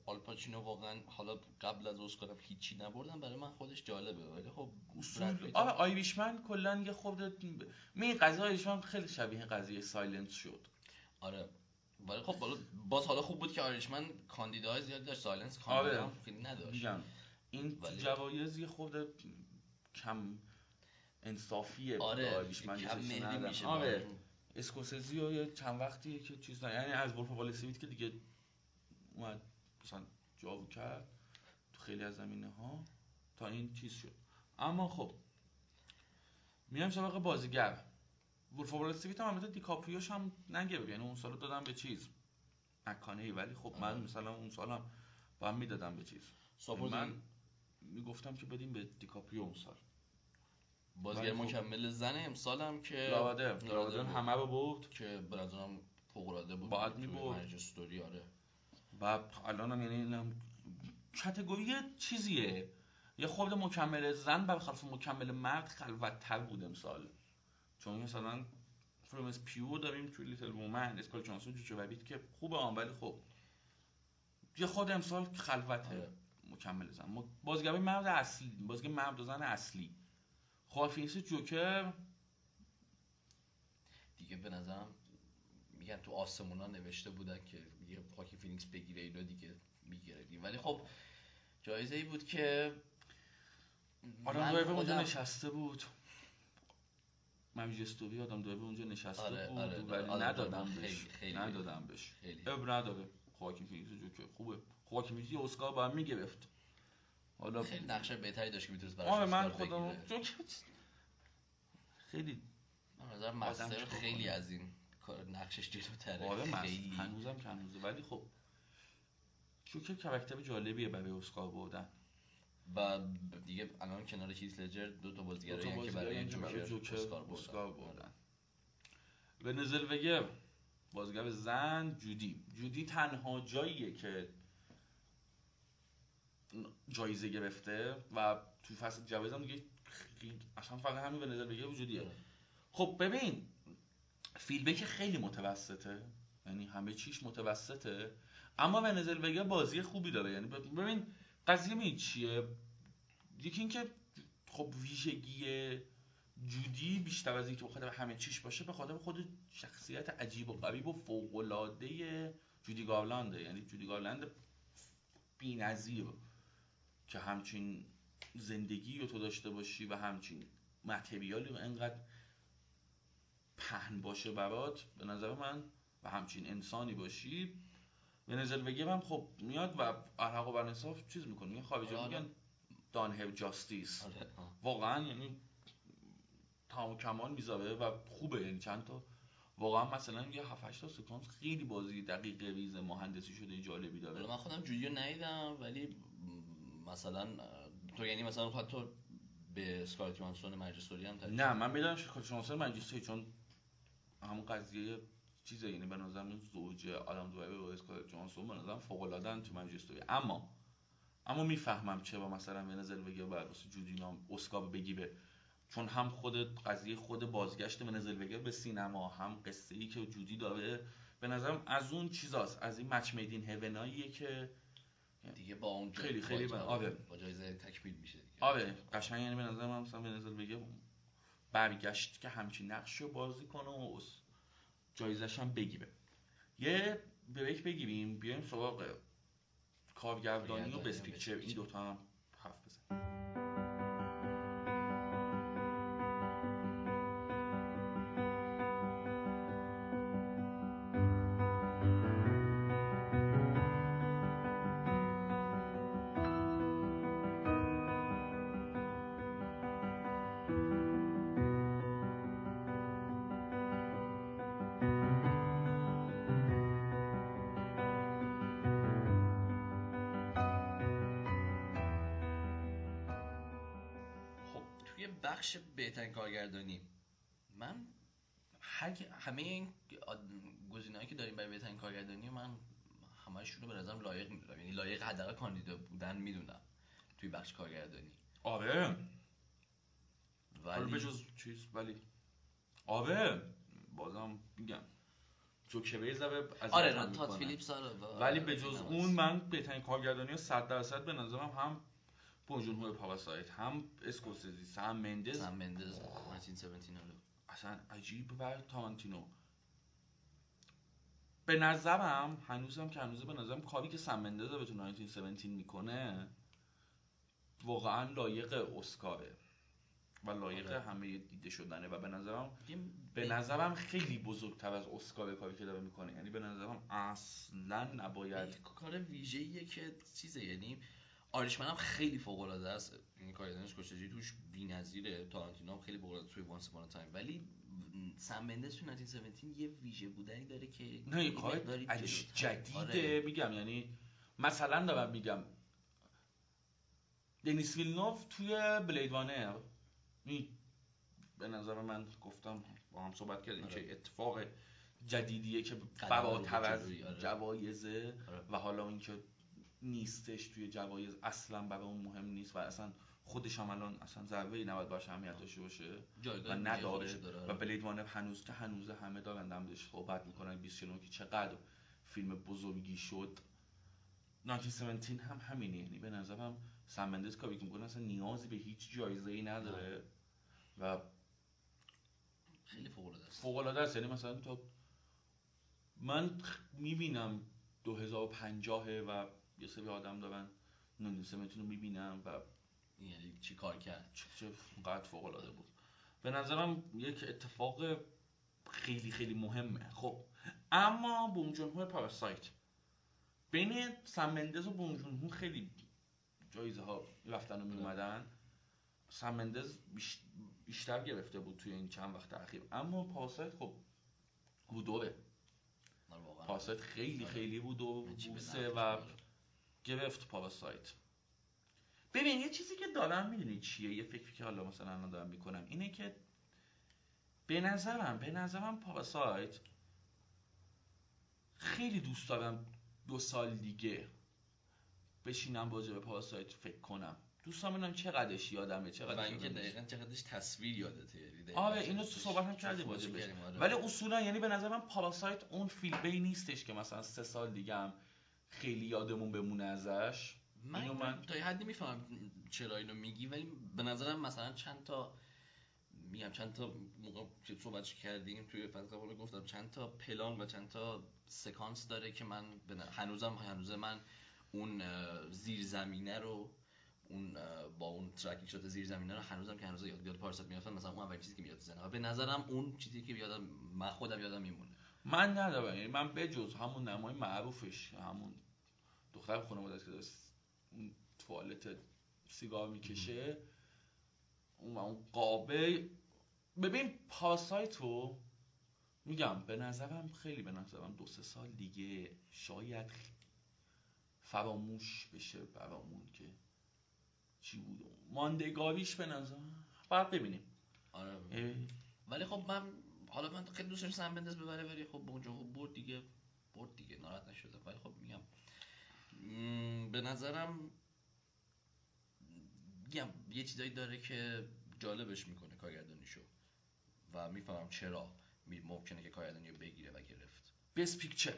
[SPEAKER 1] آلپاچینو واقعا حالا قبل از اسکار هیچی نبردن برای من خودش جالبه. ولی خب
[SPEAKER 2] اصول آره Irishman کلا یه خورده می قضیه Irishman خیلی شبیه قضیه Silence شد.
[SPEAKER 1] آره. ولی خب بالا باز حالا خوب بود که Irishman کاندیداهای زیاد داشت. سایلنس
[SPEAKER 2] آره.
[SPEAKER 1] کاندیدا هم خیلی نداشت.
[SPEAKER 2] میگم این
[SPEAKER 1] ولی-
[SPEAKER 2] جوایز یه خورده کم انصافیه
[SPEAKER 1] آره کم مهری میشه
[SPEAKER 2] آره. اسکورسیزی و یه چند وقتیه که چیز نه یعنی از ولف وال که دیگه اومد مثلا جابو کرد خیلی از زمینه ها تا این چیز شد. اما خب میام سراغ بازیگر. وولف استریت هم البته دیکاپریوش هم نگه یعنی اون سال دادم به چیز. مکانه ولی خب من
[SPEAKER 1] آره.
[SPEAKER 2] مثلا اون سالم باید هم می‌دادم به چیز. من می‌گفتم که بدیم به دیکاپریو اون سال.
[SPEAKER 1] بازیگر
[SPEAKER 2] خب-
[SPEAKER 1] مکمل زن امسال هم که لورا
[SPEAKER 2] درن.
[SPEAKER 1] بود.
[SPEAKER 2] همه رو برد.
[SPEAKER 1] که به نظرم فوق‌العاده بود.
[SPEAKER 2] می‌برد.
[SPEAKER 1] Marriage Story آره.
[SPEAKER 2] و الان هم یعنی اینم category چیزیه. یه خورده مکمل زن برخلاف مکمل مرد خلوت‌تر بود امسال. چون مثلا فلورنس پیو داریم توی Little Women اسکارلت جوهانسون Jojo Rabbit که خوبه آن ولی خب یه خود امسال خلوته
[SPEAKER 1] آره.
[SPEAKER 2] مکمل زن. بازیگر مرد اصلی بازیگر مرد زن اصلی خوافیس جوکر.
[SPEAKER 1] دیگه به نظرم میگن تو آسمونا نوشته بودن که یه خاکی فینیکس بگیره اینو دیگه می‌گیره ولی خب جایزه ای بود که
[SPEAKER 2] آدم
[SPEAKER 1] من
[SPEAKER 2] دویبه اونجا نشسته بود. مجلستوی آدم دویبه اونجا نشسته
[SPEAKER 1] آره،
[SPEAKER 2] بود
[SPEAKER 1] آره،
[SPEAKER 2] ولی
[SPEAKER 1] آدم
[SPEAKER 2] ندادم
[SPEAKER 1] دویبه
[SPEAKER 2] بهش. ندادم بهش. اب نداره. خواکین فینیکس جوکر خوبه. خواکین فینیکس یه اسکار باید هم می‌گرفت. حالا
[SPEAKER 1] خیلی نقشه بهتری داشت که می‌تونست
[SPEAKER 2] آره
[SPEAKER 1] براش
[SPEAKER 2] من
[SPEAKER 1] اسکار
[SPEAKER 2] خودم. جوکر خیلی.
[SPEAKER 1] من نظر
[SPEAKER 2] Master
[SPEAKER 1] خیلی؟ از این کار نقشش جلوتره.
[SPEAKER 2] آره من
[SPEAKER 1] خیلی.
[SPEAKER 2] هنوزم که هنوزه. ولی خب جوکر character جالبیه برای اسکار بردن.
[SPEAKER 1] و دیگه الان کنار هیت لجر دو تا بازیگرایی
[SPEAKER 2] دو تا
[SPEAKER 1] هستن که برای
[SPEAKER 2] برای
[SPEAKER 1] جوکر اسکار بردن.
[SPEAKER 2] اسکار
[SPEAKER 1] آره.
[SPEAKER 2] بردن. ونزل وگر بازیگر زن جودی. جودی تنها جاییه که جایزه گرفته و توی فصل جوایز هم دیگه اصلا فقط همین ونزل وگر وجودیه
[SPEAKER 1] آره.
[SPEAKER 2] خب ببین فیلبک خیلی متوسطه. یعنی همه چیش متوسطه. اما ونزل وگر بازی خوبی داره. یعنی ببین قضیه می چیه؟ یکی اینکه خب ویژگی جودی بیشتر از اینکه بخاطر همه چیش باشه به خاطر خود شخصیت عجیب و غریب و فوق العاده جودی گارلانده یعنی جودی گارلند بی‌نظیر که همچین زندگی رو تو داشته باشی و همچین متریالی رو انقدر پهن باشه برات به نظر من و همچین انسانی باشی نظر بگیم هم خب میاد و الحق و برنصاف چیز می‌کنه. میگن خارجی
[SPEAKER 1] آره،
[SPEAKER 2] میگن دان هیو جاستیس
[SPEAKER 1] آره.
[SPEAKER 2] واقعا یعنی تمام و کمال می‌ذاره و خوبه. یعنی چند تا واقعا مثلا یه 7 8 تا سکانس خیلی بازی دقیق ریز مهندسی شده جالبی داره.
[SPEAKER 1] من خودم جودیو ندیدم ولی مثلا تو یعنی مثلا تو به اسکارلت جانسون مجلسوری هم ترجیح
[SPEAKER 2] نه؟ من می‌دونم شانسر منچستر چون همون قضیه چیزه یعنی به نظر من زوج آدم دوباره و اسکارلت جانسون به نظرم فوق العاده تو منچستر اما اما می‌فهمم چرا مثلا ونزل وگر باید واسه جودی نام اسکار بگیره چون هم خود قضیه خود بازگشت ونزل وگر به سینما هم قصه ای که جودی داره. به نظرم از اون چیزاست از این مچ میدین هیوناییه که
[SPEAKER 1] دیگه با اون
[SPEAKER 2] خیلی- خیلی
[SPEAKER 1] با-
[SPEAKER 2] با- آره.
[SPEAKER 1] با جایزه تکمیل میشه دیگه.
[SPEAKER 2] آره قشنگ یعنی به نظر من مثلا ونزل وگر برگشت که همچین نقش رو بازی کنه و جایزش هم بگیره. یه بریک بگیریم بیایم سراغ کارگردانی و
[SPEAKER 1] کارگردانی و
[SPEAKER 2] بست
[SPEAKER 1] بست
[SPEAKER 2] پیکچر. این. دوتا هم حرف بزن
[SPEAKER 1] کارگردانی. من هر همه این گزینه‌هایی که داریم برای بهترین کارگردانی من همشون رو به نظرم لایق می‌دونم. یعنی لایق حداقل کاندیدا بودن می‌دونم توی بخش کارگردانی.
[SPEAKER 2] آره
[SPEAKER 1] ولی
[SPEAKER 2] به جز چیز ولی آره بازم میگم. جوکره زبه از
[SPEAKER 1] آره تات. فیلیپس آره
[SPEAKER 2] ولی به جز اون. من بهترین کارگردانی رو 100 درصد به نظرم هم بونجون پاراسایت هم اسکورسیزی هم مندز.
[SPEAKER 1] سم مندز 1917 آره.
[SPEAKER 2] اصلا عجیب و تارانتینو. به نظرم هنوزم که هنوزه به نظرم کاری که سم مندز به تو 1917 می‌کنه واقعا لایق اسکاره و لایق
[SPEAKER 1] آره.
[SPEAKER 2] همه دیده شدنه. و به نظرم به نظرم خیلی بزرگتر از اسکار کاری که داره می‌کنه. یعنی به نظرم اصلا نباید
[SPEAKER 1] کار ویژه‌ایه که چیزه یعنی Irishman هم خیلی فوق العاده است این کارگردانیش اسکورسیزی توش بی‌نظیره تارانتینو هم خیلی فوق العاده توی Once Upon a Time ولی سم مندس تو 1917 یه ویژه بودنی داره که
[SPEAKER 2] نه جدیده آره. میگم یعنی مثلا دارم میگم دنیس ویلنوف توی Blade Runner به نظر من گفتم با هم صحبت کردیم آره. که اتفاق جدیدیه که برا آره. جوایزه آره. و حالا اینکه نیستش توی جوایز. اصلا برای اون مهم نیست و اصلا خودش هم الان اصلا ضربه ای نباید باشه اهمیت داشته باشه و نداره. و بلید وانر هنوز که هنوز همه دارن دمش صحبت می‌کنن. 20 که چقدر فیلم بزرگی شد. 1917 هم همینه. یعنی به نظرم سم کاری که می‌کنه اصلا نیازی به هیچ جایزه ای نداره و
[SPEAKER 1] خیلی فوق العاده است.
[SPEAKER 2] فوق العاده است. یعنی مثلا تو من می‌بینم 2050 و یه سری آدم دارن نونیسمتون رو می‌بینم و
[SPEAKER 1] یعنی چی کار کرد؟
[SPEAKER 2] چه قد فوق العاده بود. به نظرم یک اتفاق خیلی خیلی مهمه. خب اما بونگ جون پاراسایت. بین سمندز و بونگ خیلی جایزه ها رفتن و می اومدن سمندز بیشتر گرفته بود توی این چند وقت اخیر. اما پاراسایت خب بودوره پاراسایت خیلی آره. خیلی بود و بوسه و گرفت پاراسایت ببین یه چیزی که دارم می‌دونی چیه؟ یه فکری که حالا مثلا الان دارم می‌کنم اینه که به نظرم به نظرم پاراسایت خیلی دوست دارم دو سال دیگه بشینم راجع به پاراسایت فکر کنم. دوستان ببینم چقدرش یادمه چقدر و
[SPEAKER 1] اینکه دقیقاً چقدرش تصویر یادته
[SPEAKER 2] یعنی آره اینو تو صحبت هم کردیم بهش. آره. ولی اصولا یعنی به نظر من پاراسایت اون فیلمه نیستش که مثلا سه سال دیگه هم خیلی یادمون بمونه ازش.
[SPEAKER 1] من, اینو من تا یه حدی می‌فهمم چرا اینو میگی ولی به نظرم مثلا چند تا میگم چند تا موقع که صحبتش کردیم توی فلسفه گفتم چند تا پلان و چند تا سکانس داره که من هنوزم هنوز من اون زیرزمینه رو اون با اون ترکینگ شات زیر زمینه رو هنوزم که هنوز یاد یاد پارسات میافتم مثلا اون اولین چیزی که میاد زنه و به نظرم اون چیزی که یادم من خودم یادم میمونه.
[SPEAKER 2] من ندارم. یعنی من بجز همون نمای معروفش همون دختر خانواده که داشت اون توالت سیگار می‌کشه اون اون قابه. ببین پاسایتو میگم به نظرم خیلی به نظرم دو سه سال دیگه شاید فراموش بشه برامون که چی بود. ماندگاریش به نظر باید ببینیم.
[SPEAKER 1] آره ولی خب من حالا من خیلی دوست داشتم بندز ببره ولی خب به اونجا برد دیگه برد دیگه ناراحت نشده. ولی خب میگم به نظرم میگم یه چیزایی داره که جالبش می‌کنه کارگردانیشو و می‌فهمم چرا ممکنه که کارگردانی بگیره و گرفت.
[SPEAKER 2] بس پیکچر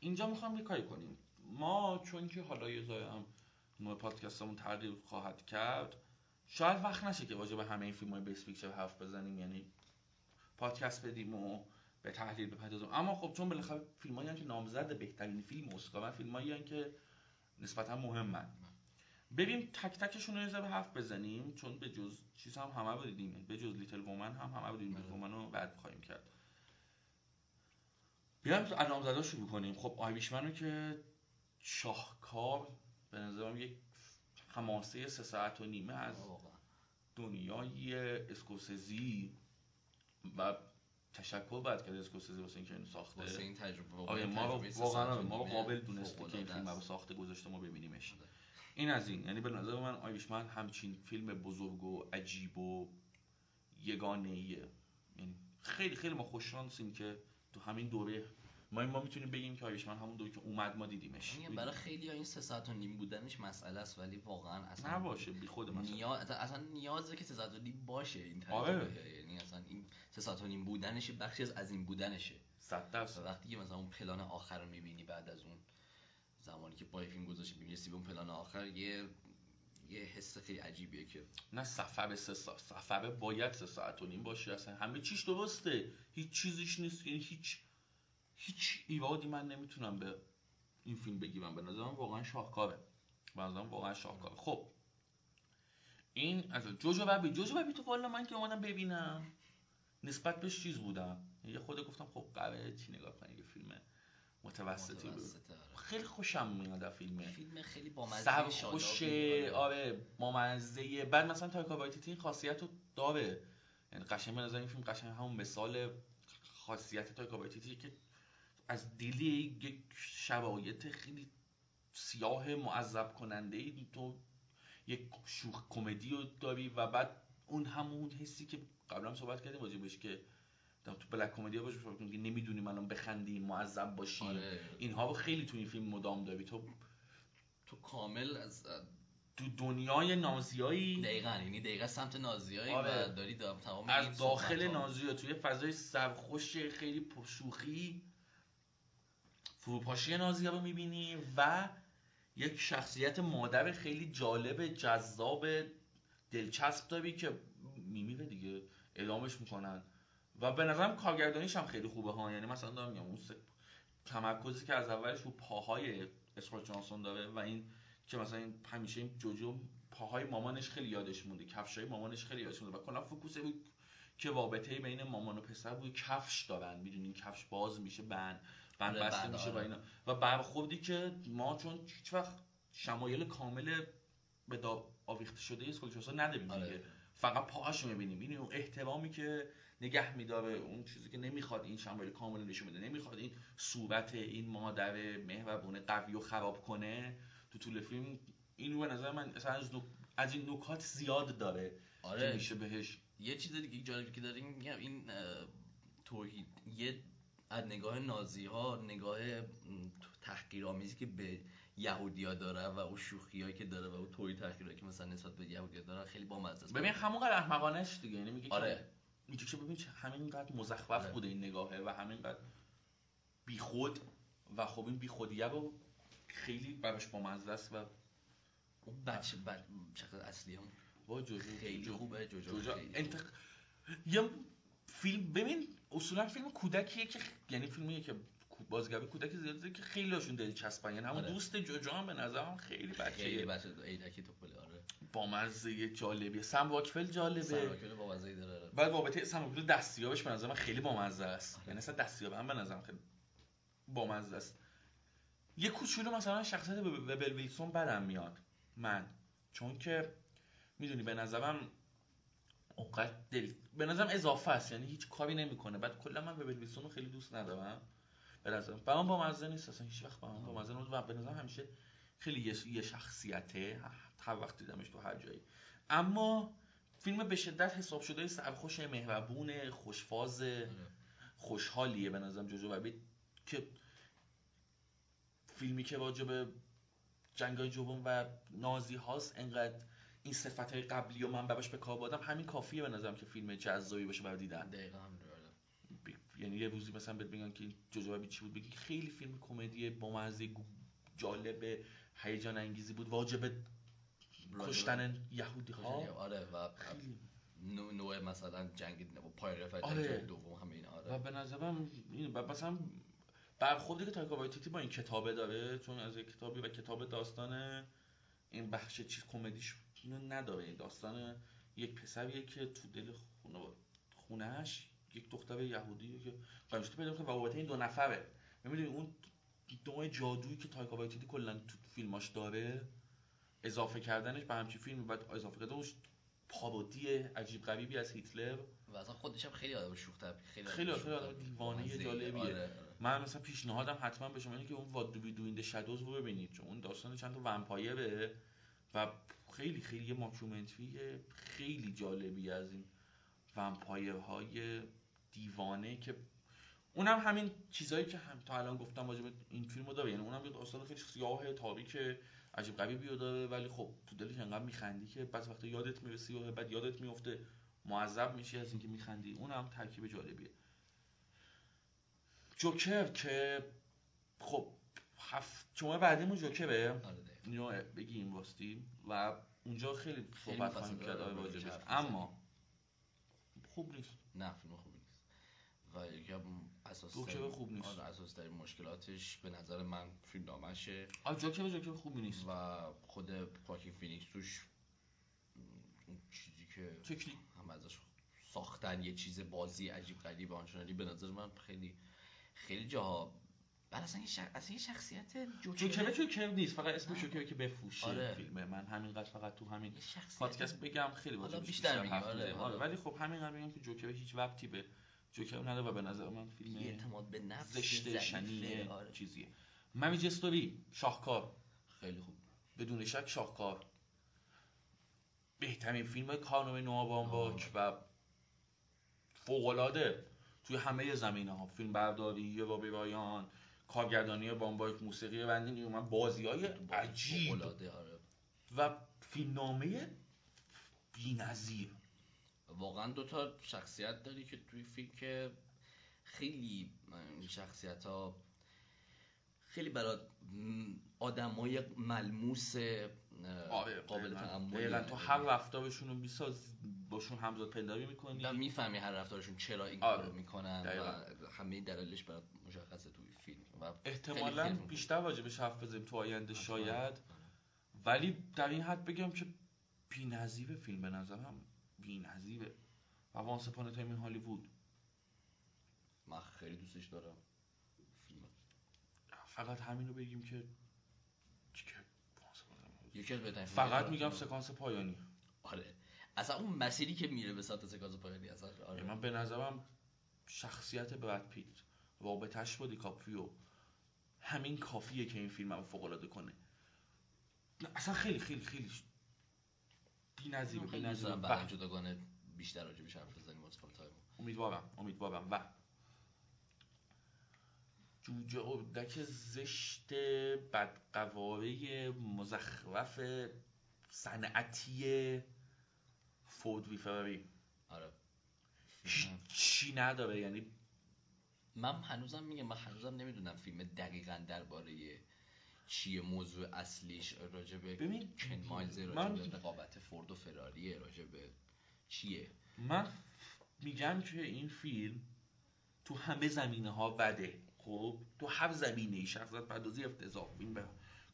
[SPEAKER 2] اینجا می‌خوام یه کاری کنیم. ما چون که حالا یه هم نوع پادکستمون تغییر خواهد کرد شاید وقت نشه که راجع به همه این فیلم های Best Picture حرف بزنیم. یعنی پادکست بدیم و به تحلیل بپردازیم. اما خب چون بالاخره فیلمایی که نامزد بهترین فیلم اسکار فیلمایی که نسبتا مهمن. بریم تک تکشون رو ذره حرف بزنیم چون به جز چیز هم همه رو دیدیم. به جز Little Women هم همه رو دیدیم. Little Women رو بعد خواهیم کرد. بیایم از نامزدا شروع کنیم. خب Irishman رو که شاهکار به نظرم یک حماسه سه ساعت و نیمه از دنیای اسکوسزی و تشکر بعد کرد اسکوسزی واسه اینکه اینو ساخته.
[SPEAKER 1] واسه این تجربه
[SPEAKER 2] آره ما رو واقعا ما رو قابل دونسته که این فیلم رو ساخته گذاشته ما ببینیمش. آره. این از این. یعنی به نظر من آیوشمن همچین فیلم بزرگ و عجیب و یگانه ایه یعنی خیلی خیلی ما خوششانسیم که تو همین دوره ما ما می‌تونیم بگیم که آیشمن همون دوی که اومد ما دیدیمش.
[SPEAKER 1] برای خیلی ها این سه ساعت و نیم بودنش مسئله است ولی واقعا اصلا
[SPEAKER 2] نباشه بی خود
[SPEAKER 1] مسئله. نیاز اصلا نیازه که سه ساعت و نیم باشه این تجربه آره. سه ساعت و نیم بودنش بخشی از از این بودنشه.
[SPEAKER 2] صد درصد.
[SPEAKER 1] وقتی که مثلا اون پلان آخر رو می‌بینی بعد از اون زمانی که پای فیلم گذاشتی می‌بینی به اون پلان آخر یه یه حس خیلی عجیبیه که
[SPEAKER 2] نه سفر سه ساعت سفر باید سه ساعت و نیم باشه اصلا همه چیش درسته. هیچ چیزیش نیست یعنی هیچ هیچ ایرادی من نمی‌تونم به این فیلم بگیرم. به نظرم واقعا شاهکاره. به نظرم واقعا شاهکاره. خب این از جوجو ربیت جوجو ربیت تو والا من که اومدم ببینم. نسبت بهش چیز بودم یه خود گفتم خب قراره چی نگاه کنی که فیلم متوسطی بود
[SPEAKER 1] آره.
[SPEAKER 2] خیلی خوشم میاد از فیلمه
[SPEAKER 1] فیلم خیلی بامزه
[SPEAKER 2] سر
[SPEAKER 1] شادابی.
[SPEAKER 2] خوش
[SPEAKER 1] آره.
[SPEAKER 2] آره بامزه بعد مثلا تایکا وایتیتی این خاصیت رو داره یعنی قشنگ به نظر این فیلم قشنگ همون مثال خاصیت تایکا وایتیتی که از دلی یک شرایط خیلی سیاه معذب کننده ای تو یک شوخ کمدی رو داری و بعد اون همون حسی که قبلا هم صحبت کردیم راجبش که تو black comedy ها باشه که نمی‌دونیم الان بخندیم معذب باشیم
[SPEAKER 1] آره.
[SPEAKER 2] اینها رو خیلی تو این فیلم مدام داری تو
[SPEAKER 1] تو کامل از
[SPEAKER 2] تو دنیای نازیایی
[SPEAKER 1] دقیقا یعنی دقیقا سمت نازیایی
[SPEAKER 2] آره.
[SPEAKER 1] و داری دا- تمام
[SPEAKER 2] از داخل. نازیا توی فضای سرخوش خیلی پرشوخی فروپاشی نازیا رو می‌بینی و یک شخصیت مادر خیلی جالب جذاب دلچسب داری که میمیره دیگه اعدامش می‌کنن. و به نظرم کارگردانیش هم خیلی خوبه ها. یعنی مثلا دارم میگم اون تمرکزی که از اولش رو پاهای اسکارلت جوهانسون داره و این که مثلا این همیشه این جوجو پاهای مامانش خیلی یادش مونده. کفشای مامانش خیلی یادش مونده. و کلا focus بود که رابطه بین مامان و پسر روی کفش دارن. می‌دونین کفش باز میشه بند بند
[SPEAKER 1] آره،
[SPEAKER 2] بسته میشه و
[SPEAKER 1] آره.
[SPEAKER 2] اینا. و برخوردی که ما چون هیچ وقت شمایل کامل به آویخته شده اسکارلت جوهانسون نداریم
[SPEAKER 1] آره.
[SPEAKER 2] دیگه فقط پاهاشو می‌بینیم این اون احترامی که نگه میداره اون چیزی که نمی‌خواد این شمایل کامل نشون بده. نمی‌خواد این صورت این مادر مهربونه قوی و خراب کنه. تو طول فیلم این به نظر من اصلا از, نک- از این نکات زیاد داره که
[SPEAKER 1] آره.
[SPEAKER 2] میشه بهش
[SPEAKER 1] یه چیز دیگه که جالبی که داریم میگم این توحید یه از نگاه نازی ها نگاه تحقیرآمیزی که به یهودیا داره و اون شوخیایی که داره و اون توحید تحقیرایی که مثلا نسبت به یهودیا داره خیلی بامزه است
[SPEAKER 2] ببین همونقدر احمقانش دیگه یعنی میگه
[SPEAKER 1] آره.
[SPEAKER 2] میگه که ببین همینقدر مزخرف
[SPEAKER 1] آره.
[SPEAKER 2] بوده این نگاهه و همینقدر بیخود و خب این بیخودیه رو خیلی براش بامزه است و
[SPEAKER 1] اون بچه بچه شخص اصلی هم
[SPEAKER 2] وای جوجو
[SPEAKER 1] خیلی
[SPEAKER 2] جوجو.
[SPEAKER 1] خوبه جوجو
[SPEAKER 2] جوجو
[SPEAKER 1] خیلی
[SPEAKER 2] انت... یه فیلم ببین اصولا فیلم کودکیه که یعنی فیلمیه که بازیگرای کودکی زیاد که خیلی هاشون دلچسبن یعنی همون
[SPEAKER 1] آره.
[SPEAKER 2] دوست جوجو هم به نظرم خیلی
[SPEAKER 1] خیلی
[SPEAKER 2] بچه
[SPEAKER 1] بچه عیدکی توپله آره.
[SPEAKER 2] بامزه جالبیه. سم واکفل جالبه.
[SPEAKER 1] سرواکل بامزه داره آره.
[SPEAKER 2] بعد رابطه سم واکفل دستیابش به نظر من خیلی بامزه است. یعنی اصلا دستیاب هم به نظرم خیلی بامزه است. یه کوچولو مثلا شخصیت وبل ویلسون بدم میاد. من. چون که می‌دونی به نظرم اونقدر دل به نظرم اضافه است. یعنی هیچ کاری نمی‌کنه. بعد کلا من وبل ویلسون رو خیلی دوست ندارم. به نظرم. برام با مزه نیست اصلا هیچ وقت برام با مزه نبود و به نظرم همیشه خیلی یه, شخصیته. هر وقت دیدمش تو هر جایی. اما فیلم به شدت حساب شده سرخوش مهربون خوشفاز
[SPEAKER 1] آره.
[SPEAKER 2] خوشحالیه به نظرم جوجو ربیت که فیلمی که راجع به جنگای جوم و نازی هاست انقدر این صفت های قبلی و من براش به کار بردم همین کافیه به نظرم که فیلم جذابی باشه برای دیدن.
[SPEAKER 1] دقیقا.
[SPEAKER 2] یعنی یه روزی مثلا بهت بگن که جوجو ربیت چی بود بگی خیلی فیلم کمدی بامزه گو- جالب هیجان انگیزی بود واجب کشتن یهودی. ها
[SPEAKER 1] آره و
[SPEAKER 2] خیلی.
[SPEAKER 1] نوع, مثلا جنگ پای رفت
[SPEAKER 2] آره.
[SPEAKER 1] جنگ دوم همه اینا
[SPEAKER 2] و
[SPEAKER 1] آره
[SPEAKER 2] به نظرم این و مثلا برخوردی که تایکا وایتیتی با این کتابه داره چون از یک کتابی و کتاب داستان این بخش چیز کمدیش نداره. این داستان یک پسریه که تو دل خونه خونهش یک دختر یهودی که قایمشتی پیدا کنه و رابطه این دو نفره می‌دونی اون نوع جادویی که تایکا وایتیتی کلا تو فیلماش داره اضافه کردنش به همچین فیلم بعد اضافه کردنش پارودی عجیب غریبی از هیتلر
[SPEAKER 1] و اصلا خودش هم خیلی آدم شوخ خیلی
[SPEAKER 2] خیلی
[SPEAKER 1] آدم
[SPEAKER 2] خیلی آدم. دیوانه. جالبیه.
[SPEAKER 1] آره، آره.
[SPEAKER 2] من مثلا پیشنهادم حتما به شما اینه که اون What We Do in the Shadows رو ببینید چون اون داستان چند تا vampire ه و خیلی خیلی یه ماکیومنتری خیلی جالبی از این ومپایرهای دیوانه که اونم همین چیزایی که هم تا الان گفتم راجع به این فیلمو داره. یعنی اونم یه داستان خیلی سیاه تاریک عجیب غریبی رو داره ولی خب تو دلش انقدر میخندی که بعضی وقتا یادت می‌رسی و بعد یادت میفته معذب میشی از اینکه میخندی. اونم ترکیب جالبیه. جوکر که خب هفت جمعه بعدیمون جوکره.
[SPEAKER 1] آره.
[SPEAKER 2] اینو بگیم واستی و اونجا خیلی صحبت خواهیم کرد راجبش اما خوب نیست.
[SPEAKER 1] نه فیلم نیست و یکی اساس
[SPEAKER 2] جوکر خوب نیست.
[SPEAKER 1] آره اساس در مشکلاتش به نظر من فیلم نامشه
[SPEAKER 2] آ جوکر جوکر خوبی نیست
[SPEAKER 1] و خود واکین فینیکس توش اون چیزی که
[SPEAKER 2] چکلی
[SPEAKER 1] هم ازش ساختن یه چیز بازی عجیب غریب آنچنانی به نظر من خیلی خیلی جاها بعد اصلا شخ... اصلا شخصیت
[SPEAKER 2] جوکر جوکر نیست فقط اسم جوکر که بفروشه
[SPEAKER 1] آره.
[SPEAKER 2] فیلمه من همینقدر فقط تو همین
[SPEAKER 1] شخصیت
[SPEAKER 2] پادکست بگم خیلی واجبش
[SPEAKER 1] بیشتر
[SPEAKER 2] حرف
[SPEAKER 1] آره،
[SPEAKER 2] بزنیم.
[SPEAKER 1] آره.
[SPEAKER 2] ولی خب همینقدر بگم که جوکر هیچ وقتی به جوکر نداره و به نظر من فیلم
[SPEAKER 1] اعتماد به نفس
[SPEAKER 2] زشت. شنیه
[SPEAKER 1] آره.
[SPEAKER 2] چیزیه. ممیج استوری شاهکار.
[SPEAKER 1] خیلی خوب.
[SPEAKER 2] بدون شک شاهکار. بهترین فیلم کارنامه نوآ بامباک و فوق‌العاده توی همه زمینه ها فیلم برداری و بیان کارگردانی بامباک موسیقی بندی نیومن بازی های عجیب. و فیلمنامه بی‌نظیر.
[SPEAKER 1] واقعا دو تا شخصیت داری که توی فیلم که خیلی این شخصیت ها خیلی برای آدمای ملموس اه، قابل
[SPEAKER 2] دقیقا. تو هر رفتارشون رو میساز باشون همزاد پنداری می‌کنی.
[SPEAKER 1] و می‌فهمی هر رفتارشون چرا این
[SPEAKER 2] آره.
[SPEAKER 1] کارو می‌کنن. و همه دلایلش برات مشخصه توی فیلم و
[SPEAKER 2] احتمالا
[SPEAKER 1] خیلی.
[SPEAKER 2] بیشتر واجبش حرف بزنیم تو آینده شاید. ولی در این حد بگم که بی‌نظیر فیلم به نظرم. بی‌نظیره. و وانس اپان تایم این هالیوود.
[SPEAKER 1] من خیلی دوستش دارم فیلم.
[SPEAKER 2] فقط همین رو بگیم که.
[SPEAKER 1] یکی از
[SPEAKER 2] فقط میگم. سکانس پایانی.
[SPEAKER 1] آره. اصلا اون مسیری که میره به سمت سکانس پایانی اصلا آره.
[SPEAKER 2] من به نظرم شخصیت براد پیت رابطش با دیکاپریو همین کافیه که این فیلم رو فوق العاده کنه. نه، اصلا خیلی خیلی خیلی بی‌نظیره بی‌نظیره
[SPEAKER 1] بعد جداگانه بیشتر راجبش حرف بزنیم time
[SPEAKER 2] امیدوارم امیدوارم. و جوجه اردک زشت بدقواره مزخرف صنعتی فورد وی فراری
[SPEAKER 1] آره
[SPEAKER 2] هیچی نداره؟ یعنی
[SPEAKER 1] من هنوزم میگم من هنوزم نمی‌دونم فیلم دقیقا درباره چیه موضوع اصلیش راجبه
[SPEAKER 2] ببین،
[SPEAKER 1] کن مایلز
[SPEAKER 2] من-
[SPEAKER 1] راجبه رقابت فورد و فراریه راجبه چیه؟
[SPEAKER 2] من میگم که این فیلم تو همه زمینه ها بده. خب؟ تو هر زمینه ای شخصیت پردازی افتضاح فیلم به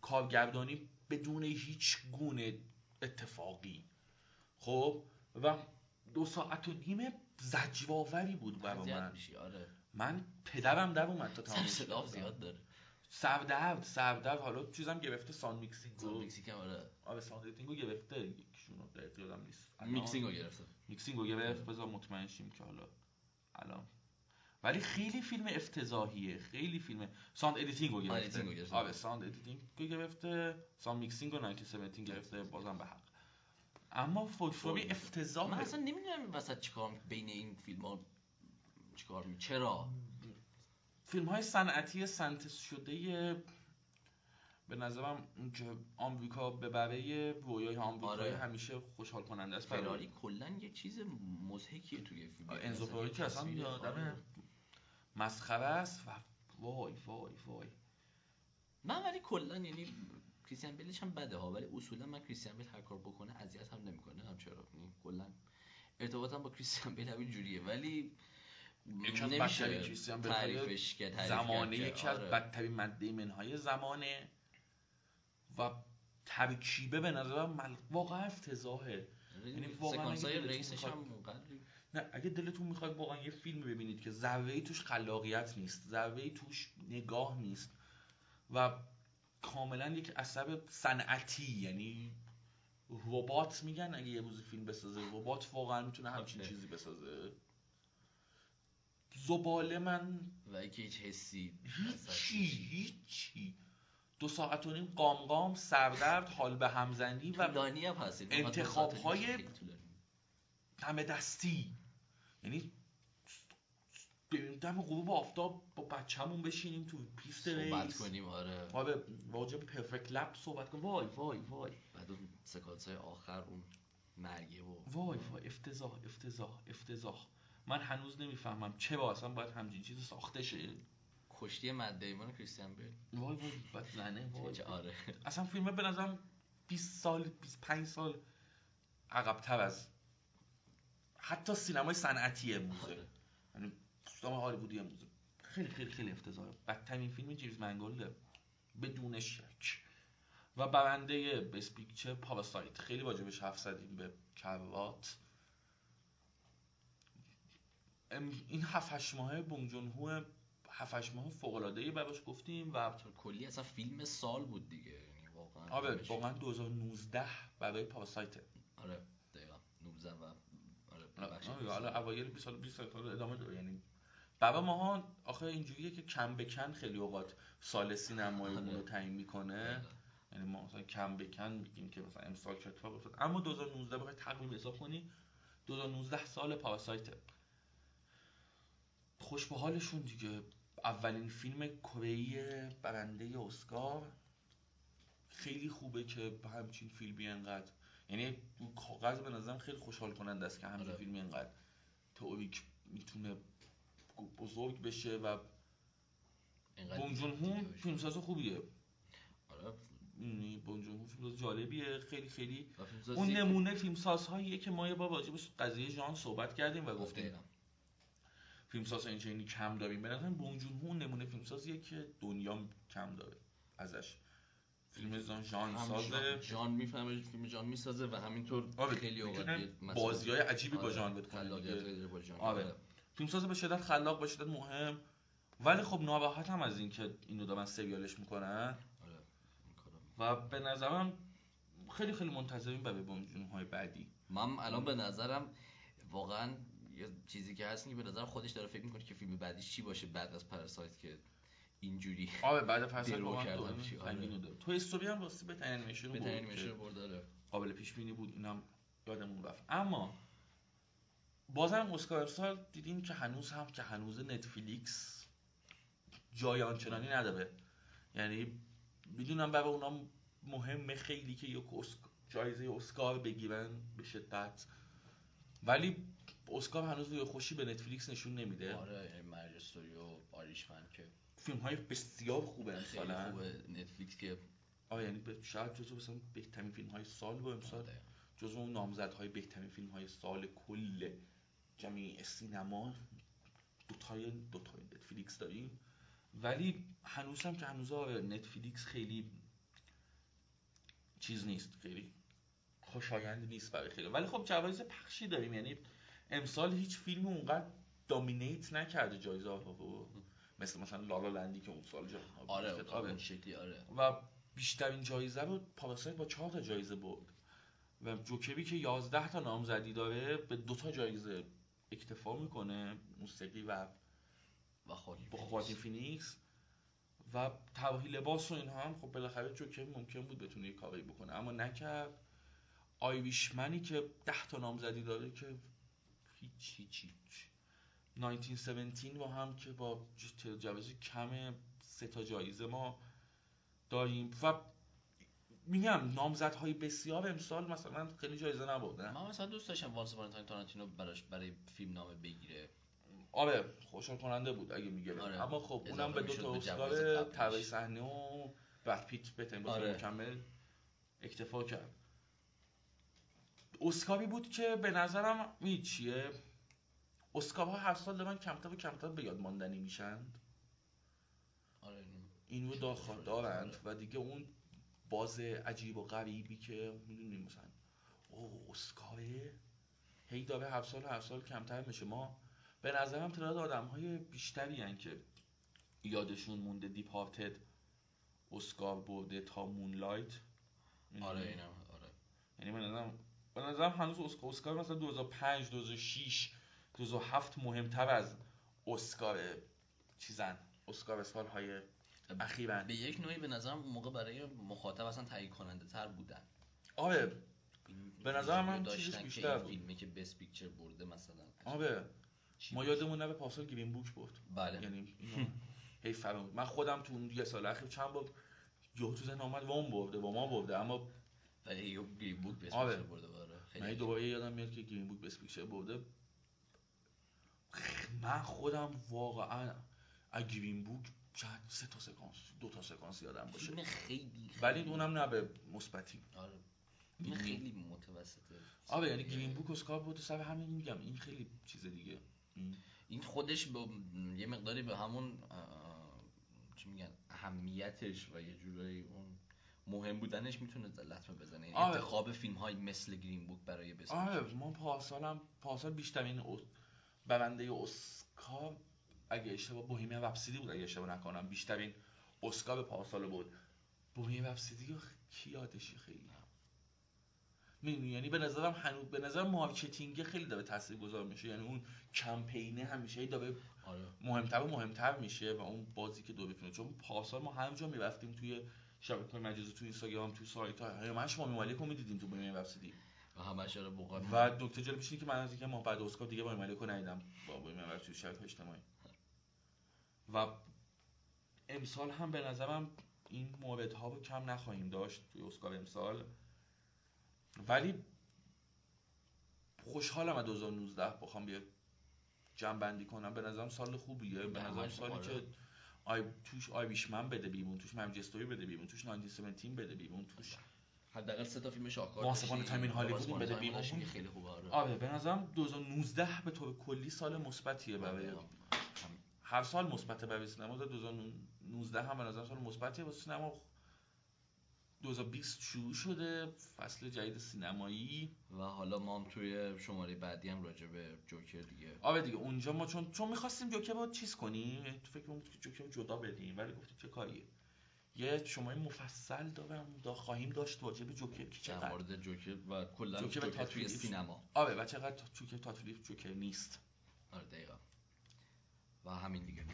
[SPEAKER 2] کارگردانی بدون هیچ گونه اتفاقی. خب؟ و دو ساعت و نیم زجرآوری بود برای من.
[SPEAKER 1] آره.
[SPEAKER 2] من پدرم در اومد تا تمام
[SPEAKER 1] زیاد داره.
[SPEAKER 2] سردرد سردرد حالا چیزم گرفته sound mixing.
[SPEAKER 1] sound mixing هم آره.
[SPEAKER 2] آره sound editing و گرفته. یکیشونو دقیق یادم نیست.
[SPEAKER 1] mixing رو گرفتم
[SPEAKER 2] mixing رو گرفت بذار مطمئن شیم که حالا الان. ولی خیلی فیلم افتضاحیه. خیلی فیلم sound editing رو
[SPEAKER 1] آره،
[SPEAKER 2] گرفته
[SPEAKER 1] گرفته.
[SPEAKER 2] آره sound editing رو گرفته. sound mixing رو 1917 گرفته. بازم به حق. اما فورد
[SPEAKER 1] فراری.
[SPEAKER 2] افتضاحه.
[SPEAKER 1] من اصلا نمی‌دونم وسط چیکار بین این فیلم ها چیکار چرا؟
[SPEAKER 2] فیلم های صنعتی سنتز شده به نظرم آمریکا به برای رویای آمریکایی
[SPEAKER 1] آره.
[SPEAKER 2] همیشه خوشحال کننده است.
[SPEAKER 1] فراری کلا یه چیز مضحکیه توی فیلم.
[SPEAKER 2] آره، انزو که اصلا آدم
[SPEAKER 1] آره.
[SPEAKER 2] مسخره است و وای وای وای.
[SPEAKER 1] من ولی کلا یعنی کریستیان بیلش هم بده ها ولی اصولا من کریستیان بیل هر کار بکنه اذیت هم نمی‌کنه. هم چرا یعنی کلا ارتباطم با کریستیان بیل همین جوریه. ولی
[SPEAKER 2] یکی از بدترین کریستیان بیل‌های
[SPEAKER 1] تعریفش کرد تعریف
[SPEAKER 2] زمانه
[SPEAKER 1] که
[SPEAKER 2] یکی از
[SPEAKER 1] آره.
[SPEAKER 2] بدترین مده منهای زمانه و ترکیبه به نظرم مل... واقعا افتضاحه یعنی واقعا اگه
[SPEAKER 1] سکانسای
[SPEAKER 2] دلتون
[SPEAKER 1] رئیسش هم
[SPEAKER 2] نه اگه دلتون می‌خواد واقعا یه فیلم ببینید که ذره توش خلاقیت نیست ذره توش نگاه نیست و کاملا یک اثر صنعتی یعنی ربات میگن اگه یه روز فیلم بسازه ربات واقعا می‌تونه همچین. چیزی بسازه زباله من.
[SPEAKER 1] و اینکه هیچ حسی
[SPEAKER 2] هیچی هیچی. دو ساعت و نیم قام قام سردرد حال به همزنی و
[SPEAKER 1] خیلی طولانی.
[SPEAKER 2] همه دستی. یعنی بریم دم غروب آفتاب با بچه‌مون بشینیم تو پیست
[SPEAKER 1] صحبت
[SPEAKER 2] race.
[SPEAKER 1] کنیم آره.
[SPEAKER 2] آره راجع به perfect lap صحبت کنیم. وای وای وای.
[SPEAKER 1] بعد اون سکانس های آخر اون مرگه و
[SPEAKER 2] وای وای. افتضاح افتضاح افتضاح. من هنوز نمی‌فهمم چرا اصلا باید همچین چیزی ساخته شه.
[SPEAKER 1] کشتی مد دیمون کریستیان بیل.
[SPEAKER 2] وای وای بعد زنه وای
[SPEAKER 1] چه آره.
[SPEAKER 2] اصلا فیلم به نظرم 20 سال 25 سال عقبتر از حتی سینمای صنعتی امروزه.
[SPEAKER 1] آره.
[SPEAKER 2] یعنی سینما هالیوودی امروزه. خیلی خیلی خیلی افتضاحه. بدترین فیلم جیمز منگولده. بدون شک. و برنده بست پیکچر پاراسایت. خیلی واجبش حرف زدیم به کروات. این هفت هشت ماهه بونگ جون هو 7 ماه فوق العاده ای براش گفتیم و
[SPEAKER 1] کلی اصلا فیلم سال بود دیگه یعنی واقعا
[SPEAKER 2] آره واقعا 2019 برای پاراسایت.
[SPEAKER 1] آره دقیقا. 19 و آره
[SPEAKER 2] آره حالا اوایل 20 سال 20 سال ادامه داره یعنی بابا ماها آخه اینجوریه که کم به کم خیلی اوقات سال سینماییمون رو
[SPEAKER 1] آره.
[SPEAKER 2] تعیین می‌کنه. یعنی ما مثلا کم به کم میگیم که مثلا امسال چه اتفاق افتاد اما 2019 بخوای تقویم حساب کنی 2019 سال پاراسایت. خوش به حالشون دیگه اولین فیلم کره برنده اسکار خیلی خوبه که همچین فیلمی انقدر یعنی کاغذ به نظرم خیلی خوشحال کننده است که همچین
[SPEAKER 1] آره.
[SPEAKER 2] فیلمی انقدر تئوریک می‌تونه بزرگ بشه و
[SPEAKER 1] اینقدر
[SPEAKER 2] بونگ جون
[SPEAKER 1] دیده
[SPEAKER 2] هو
[SPEAKER 1] بشه.
[SPEAKER 2] فیلمساز خوبیه
[SPEAKER 1] آره
[SPEAKER 2] می‌دونی بونگ جون هو فیلمساز جالبیه خیلی خیلی اون نمونه فیلمسازهاییه که ما یه بار راجع به قضیه ژان صحبت کردیم و گفتیم
[SPEAKER 1] دقیقاً.
[SPEAKER 2] فیلمساز این چنینی کم داریم. به نظرم بونگ جون نمونه فیلمسازیه که دنیا کم داره ازش. فیلم زان
[SPEAKER 1] هم
[SPEAKER 2] سازه.
[SPEAKER 1] جان, جان می‌فهمه فیلم جان می‌سازه و همینطور
[SPEAKER 2] آره،
[SPEAKER 1] خیلی اوقات مسئله-
[SPEAKER 2] بازی‌های عجیبی با
[SPEAKER 1] آره،
[SPEAKER 2] ژان بکنه
[SPEAKER 1] خلاقیت
[SPEAKER 2] دیگه.
[SPEAKER 1] خیلی با ژان
[SPEAKER 2] آره. فیلمساز به شدت خلاق به شدت مهم. ولی خب ناراحت هم از اینکه اینو دارن سریالش می‌کنن.
[SPEAKER 1] آره
[SPEAKER 2] و به نظرم خیلی خیلی منتظریم برای بونجون های بعدی.
[SPEAKER 1] من الان به نظرم واقعا یه چیزی که هست که به نظرم خودش داره فکر می‌کنه که فیلم بعدیش چی باشه بعد از پاراسایت که اینجوری
[SPEAKER 2] آره بعد فرصت
[SPEAKER 1] درو کردن چی، آره.
[SPEAKER 2] تو استوری هم راستی به انیمیشن بود
[SPEAKER 1] انیمیشن
[SPEAKER 2] که
[SPEAKER 1] برده آره.
[SPEAKER 2] قابل پیش بینی بود اینم یادمون رفت. اما بازم اسکار امسال دیدیم که هنوز هم که هنوز نتفلیکس جای آنچنانی نداره. یعنی می‌دونم برای اونا مهمه خیلی که یک جایزه اسکار بگیرن به شدت. ولی اسکار هنوز روی خوشی به نتفلیکس نشون نمیده.
[SPEAKER 1] آره یعنی مرج استوری و آریشمن که
[SPEAKER 2] فیلم های بسیار خوبه امسال
[SPEAKER 1] خوبه. نتفلیکس که
[SPEAKER 2] آره یعنی شاید جزو مثلا بهترین فیلم های سال بود امسال.
[SPEAKER 1] آره.
[SPEAKER 2] جزو اون نامزدهای بهترین فیلم های سال کل جمعی سینما. دوتای دوتای نتفلیکس داریم. ولی هنوز هم که هنوز آره نتفلیکس خیلی چیز نیست خیلی خوشایند نیست برای خیلی. ولی خب جوایز پخشی داریم. یعنی امسال هیچ فیلم اونقدر دامینیت نکرده جایزه ها رو مثل مثلا لالا لندی که اون سال جا
[SPEAKER 1] آره
[SPEAKER 2] آره.
[SPEAKER 1] اون شکلی آره.
[SPEAKER 2] و بیشترین جایزه رو پاراسایت با چهار تا جایزه برد. و جوکری که 11 تا نامزدی داره به دو تا جایزه اکتفا می‌کنه موسیقی و
[SPEAKER 1] و
[SPEAKER 2] واکین فینیکس. و طراحی لباس و اینها هم خب بالاخره جوکر ممکن بود بتونه یه کاری بکنه. اما نکرد. آیریشمنی که 10 تا نامزدی داره که هیچ هیچ هیچ 1917 با هم که با جوایز کم سه تا جایزه ما داریم و میگم نامزدهای بسیار امسال مثلا خیلی جایزه نبردن
[SPEAKER 1] من مثلا دوست داشتم Once Upon a Time تارانتینو براش برای فیلم نامه بگیره
[SPEAKER 2] آره خوشحال کننده بود اگه میگه
[SPEAKER 1] آره.
[SPEAKER 2] اما خب اونم به دو تا اسکار. طراحی صحنه و براد پیت بازیگر
[SPEAKER 1] آره.
[SPEAKER 2] مکمل اکتفا کرد اسکاری بود که به نظرم می چیه؟ اسکارها هر سال دارن کمتر و کمتر به یاد ماندنی میشند
[SPEAKER 1] آره این-
[SPEAKER 2] این رو داخل. دارند و دیگه اون باز عجیب و غریبی که می‌دونیم مثلا او اسکاره هی داره هر سال هر سال کمتر میشه. ما به نظرم تعداد آدم های بیشتری هن که یادشون مونده دیپارتد اسکار برده تا مونلایت
[SPEAKER 1] آره اینم آره.
[SPEAKER 2] یعنی به نظرم به نظرم هنوز اسکار اسکار مثلا 2005 2006 2007 مهمتر از اسکار چیزن اسکار سالهای اخیرا
[SPEAKER 1] به یک نوعی به نظرم اون موقع برای مخاطب اصلا تهیه کننده تر بودن.
[SPEAKER 2] آره. به نظرم هم
[SPEAKER 1] داشتن
[SPEAKER 2] چیزش
[SPEAKER 1] که
[SPEAKER 2] بیشتر
[SPEAKER 1] این
[SPEAKER 2] بود.
[SPEAKER 1] فیلمه که بست پیکچر برده مثلا.
[SPEAKER 2] آره. ما؟ یادمون نره پارسال گرین بوک برد.
[SPEAKER 1] بله.
[SPEAKER 2] یعنی (laughs) هی فرام من خودم تو اون یه سال اخیر چند بار یهو تو ذهنم اومد وام برده با ما برده اما
[SPEAKER 1] ولی یه گرین بوک
[SPEAKER 2] آره.
[SPEAKER 1] پیکچر برده. آره
[SPEAKER 2] من دوباره یادم میاد که گرین بوک بس پیکچر برده. من خودم واقعا از گرین بوک چند سه تا سکانس دو تا سکانس یادم باشه.
[SPEAKER 1] فیلم خیلی
[SPEAKER 2] ولی
[SPEAKER 1] خیلی-
[SPEAKER 2] اونم نه به مثبتی.
[SPEAKER 1] آره. این خیلی متوسطه.
[SPEAKER 2] آره یعنی گرین بوک اسکار بود سر همین میگم این خیلی چیز دیگه.
[SPEAKER 1] این خودش با یه مقداری به همون چی میگن اهمیتش و یه جورایی اون مهم بودنش می‌تونه لطمه بزنه. یعنی
[SPEAKER 2] آره.
[SPEAKER 1] انتخاب فیلم های مثل گرین بوک برای بسیار
[SPEAKER 2] آره ما پارسال هم پارسال بیشترین اس... برنده اسکار اگه اشتباه بوهیمیا رپسیدی بود اگه اشتباه نکنم. بیشترین اسکار پارسال بود. بوهیمیا رپسیدی رو کی خیلی؟ می‌دونی یعنی به نظرم هنوز به نظر مارکتینگ خیلی داره تاثیرگذار میشه. یعنی اون کمپینه همیشه داره
[SPEAKER 1] آره.
[SPEAKER 2] مهمتر و مهمتر میشه و اون بازی که دو بتونه چون پارسال ما هر جا می‌رفتیم توی شبکه مجازی تو اینستاگرام تو سایت ها. همش ما مالیک رو می‌دیدیم تو بوهیمیا رپسیدی
[SPEAKER 1] و همش رو
[SPEAKER 2] و نکته جالبش که من از اینکه ما بعد اسکار دیگه با مالیک رو ندیدم. با رپسیدی تو شبکه اجتماعی. و امسال هم به نظرم این موردها رو کم نخواهیم داشت توی اسکار امسال. ولی خوشحالم از 2019 بخوام بیاد جمع بندی کنم. به نظرم سال خوبیه. به نظرم سالی
[SPEAKER 1] آره.
[SPEAKER 2] که آی توش آیویشمن بده بیرون توش منچستری بده بیرون توش 1917 بده بیرون توش
[SPEAKER 1] حداقل سه تا فیلم شاهکار
[SPEAKER 2] واسه این هالیوود بده بیرون.
[SPEAKER 1] خیلی خوبه آره.
[SPEAKER 2] آره به نظرم 2019 به طور کلی سال مثبتیه برای
[SPEAKER 1] هم-
[SPEAKER 2] هر سال مثبته برای سینما تا 2019 هم به نظرم سال مثبتیه واسه سینما 2020 شروع شده فصل جدید سینمایی
[SPEAKER 1] و حالا ما هم توی شماره بعدی هم راجع به جوکر دیگه
[SPEAKER 2] آره دیگه اونجا ما چون چون می‌خواستیم جوکر رو چیز کنیم یعنی تو فکر بود که جوکر رو جدا بدیم ولی گفتیم چه کاریه یه شماره مفصل دارم دا خواهیم داشت راجع به جوکر که
[SPEAKER 1] در
[SPEAKER 2] چقدر
[SPEAKER 1] مورد جوکر و کلا
[SPEAKER 2] جوکر
[SPEAKER 1] جوکر, توی. سینما
[SPEAKER 2] آره و چقدر جوکر تاتلیف جوکر نیست
[SPEAKER 1] آره دقیقا و همین دیگه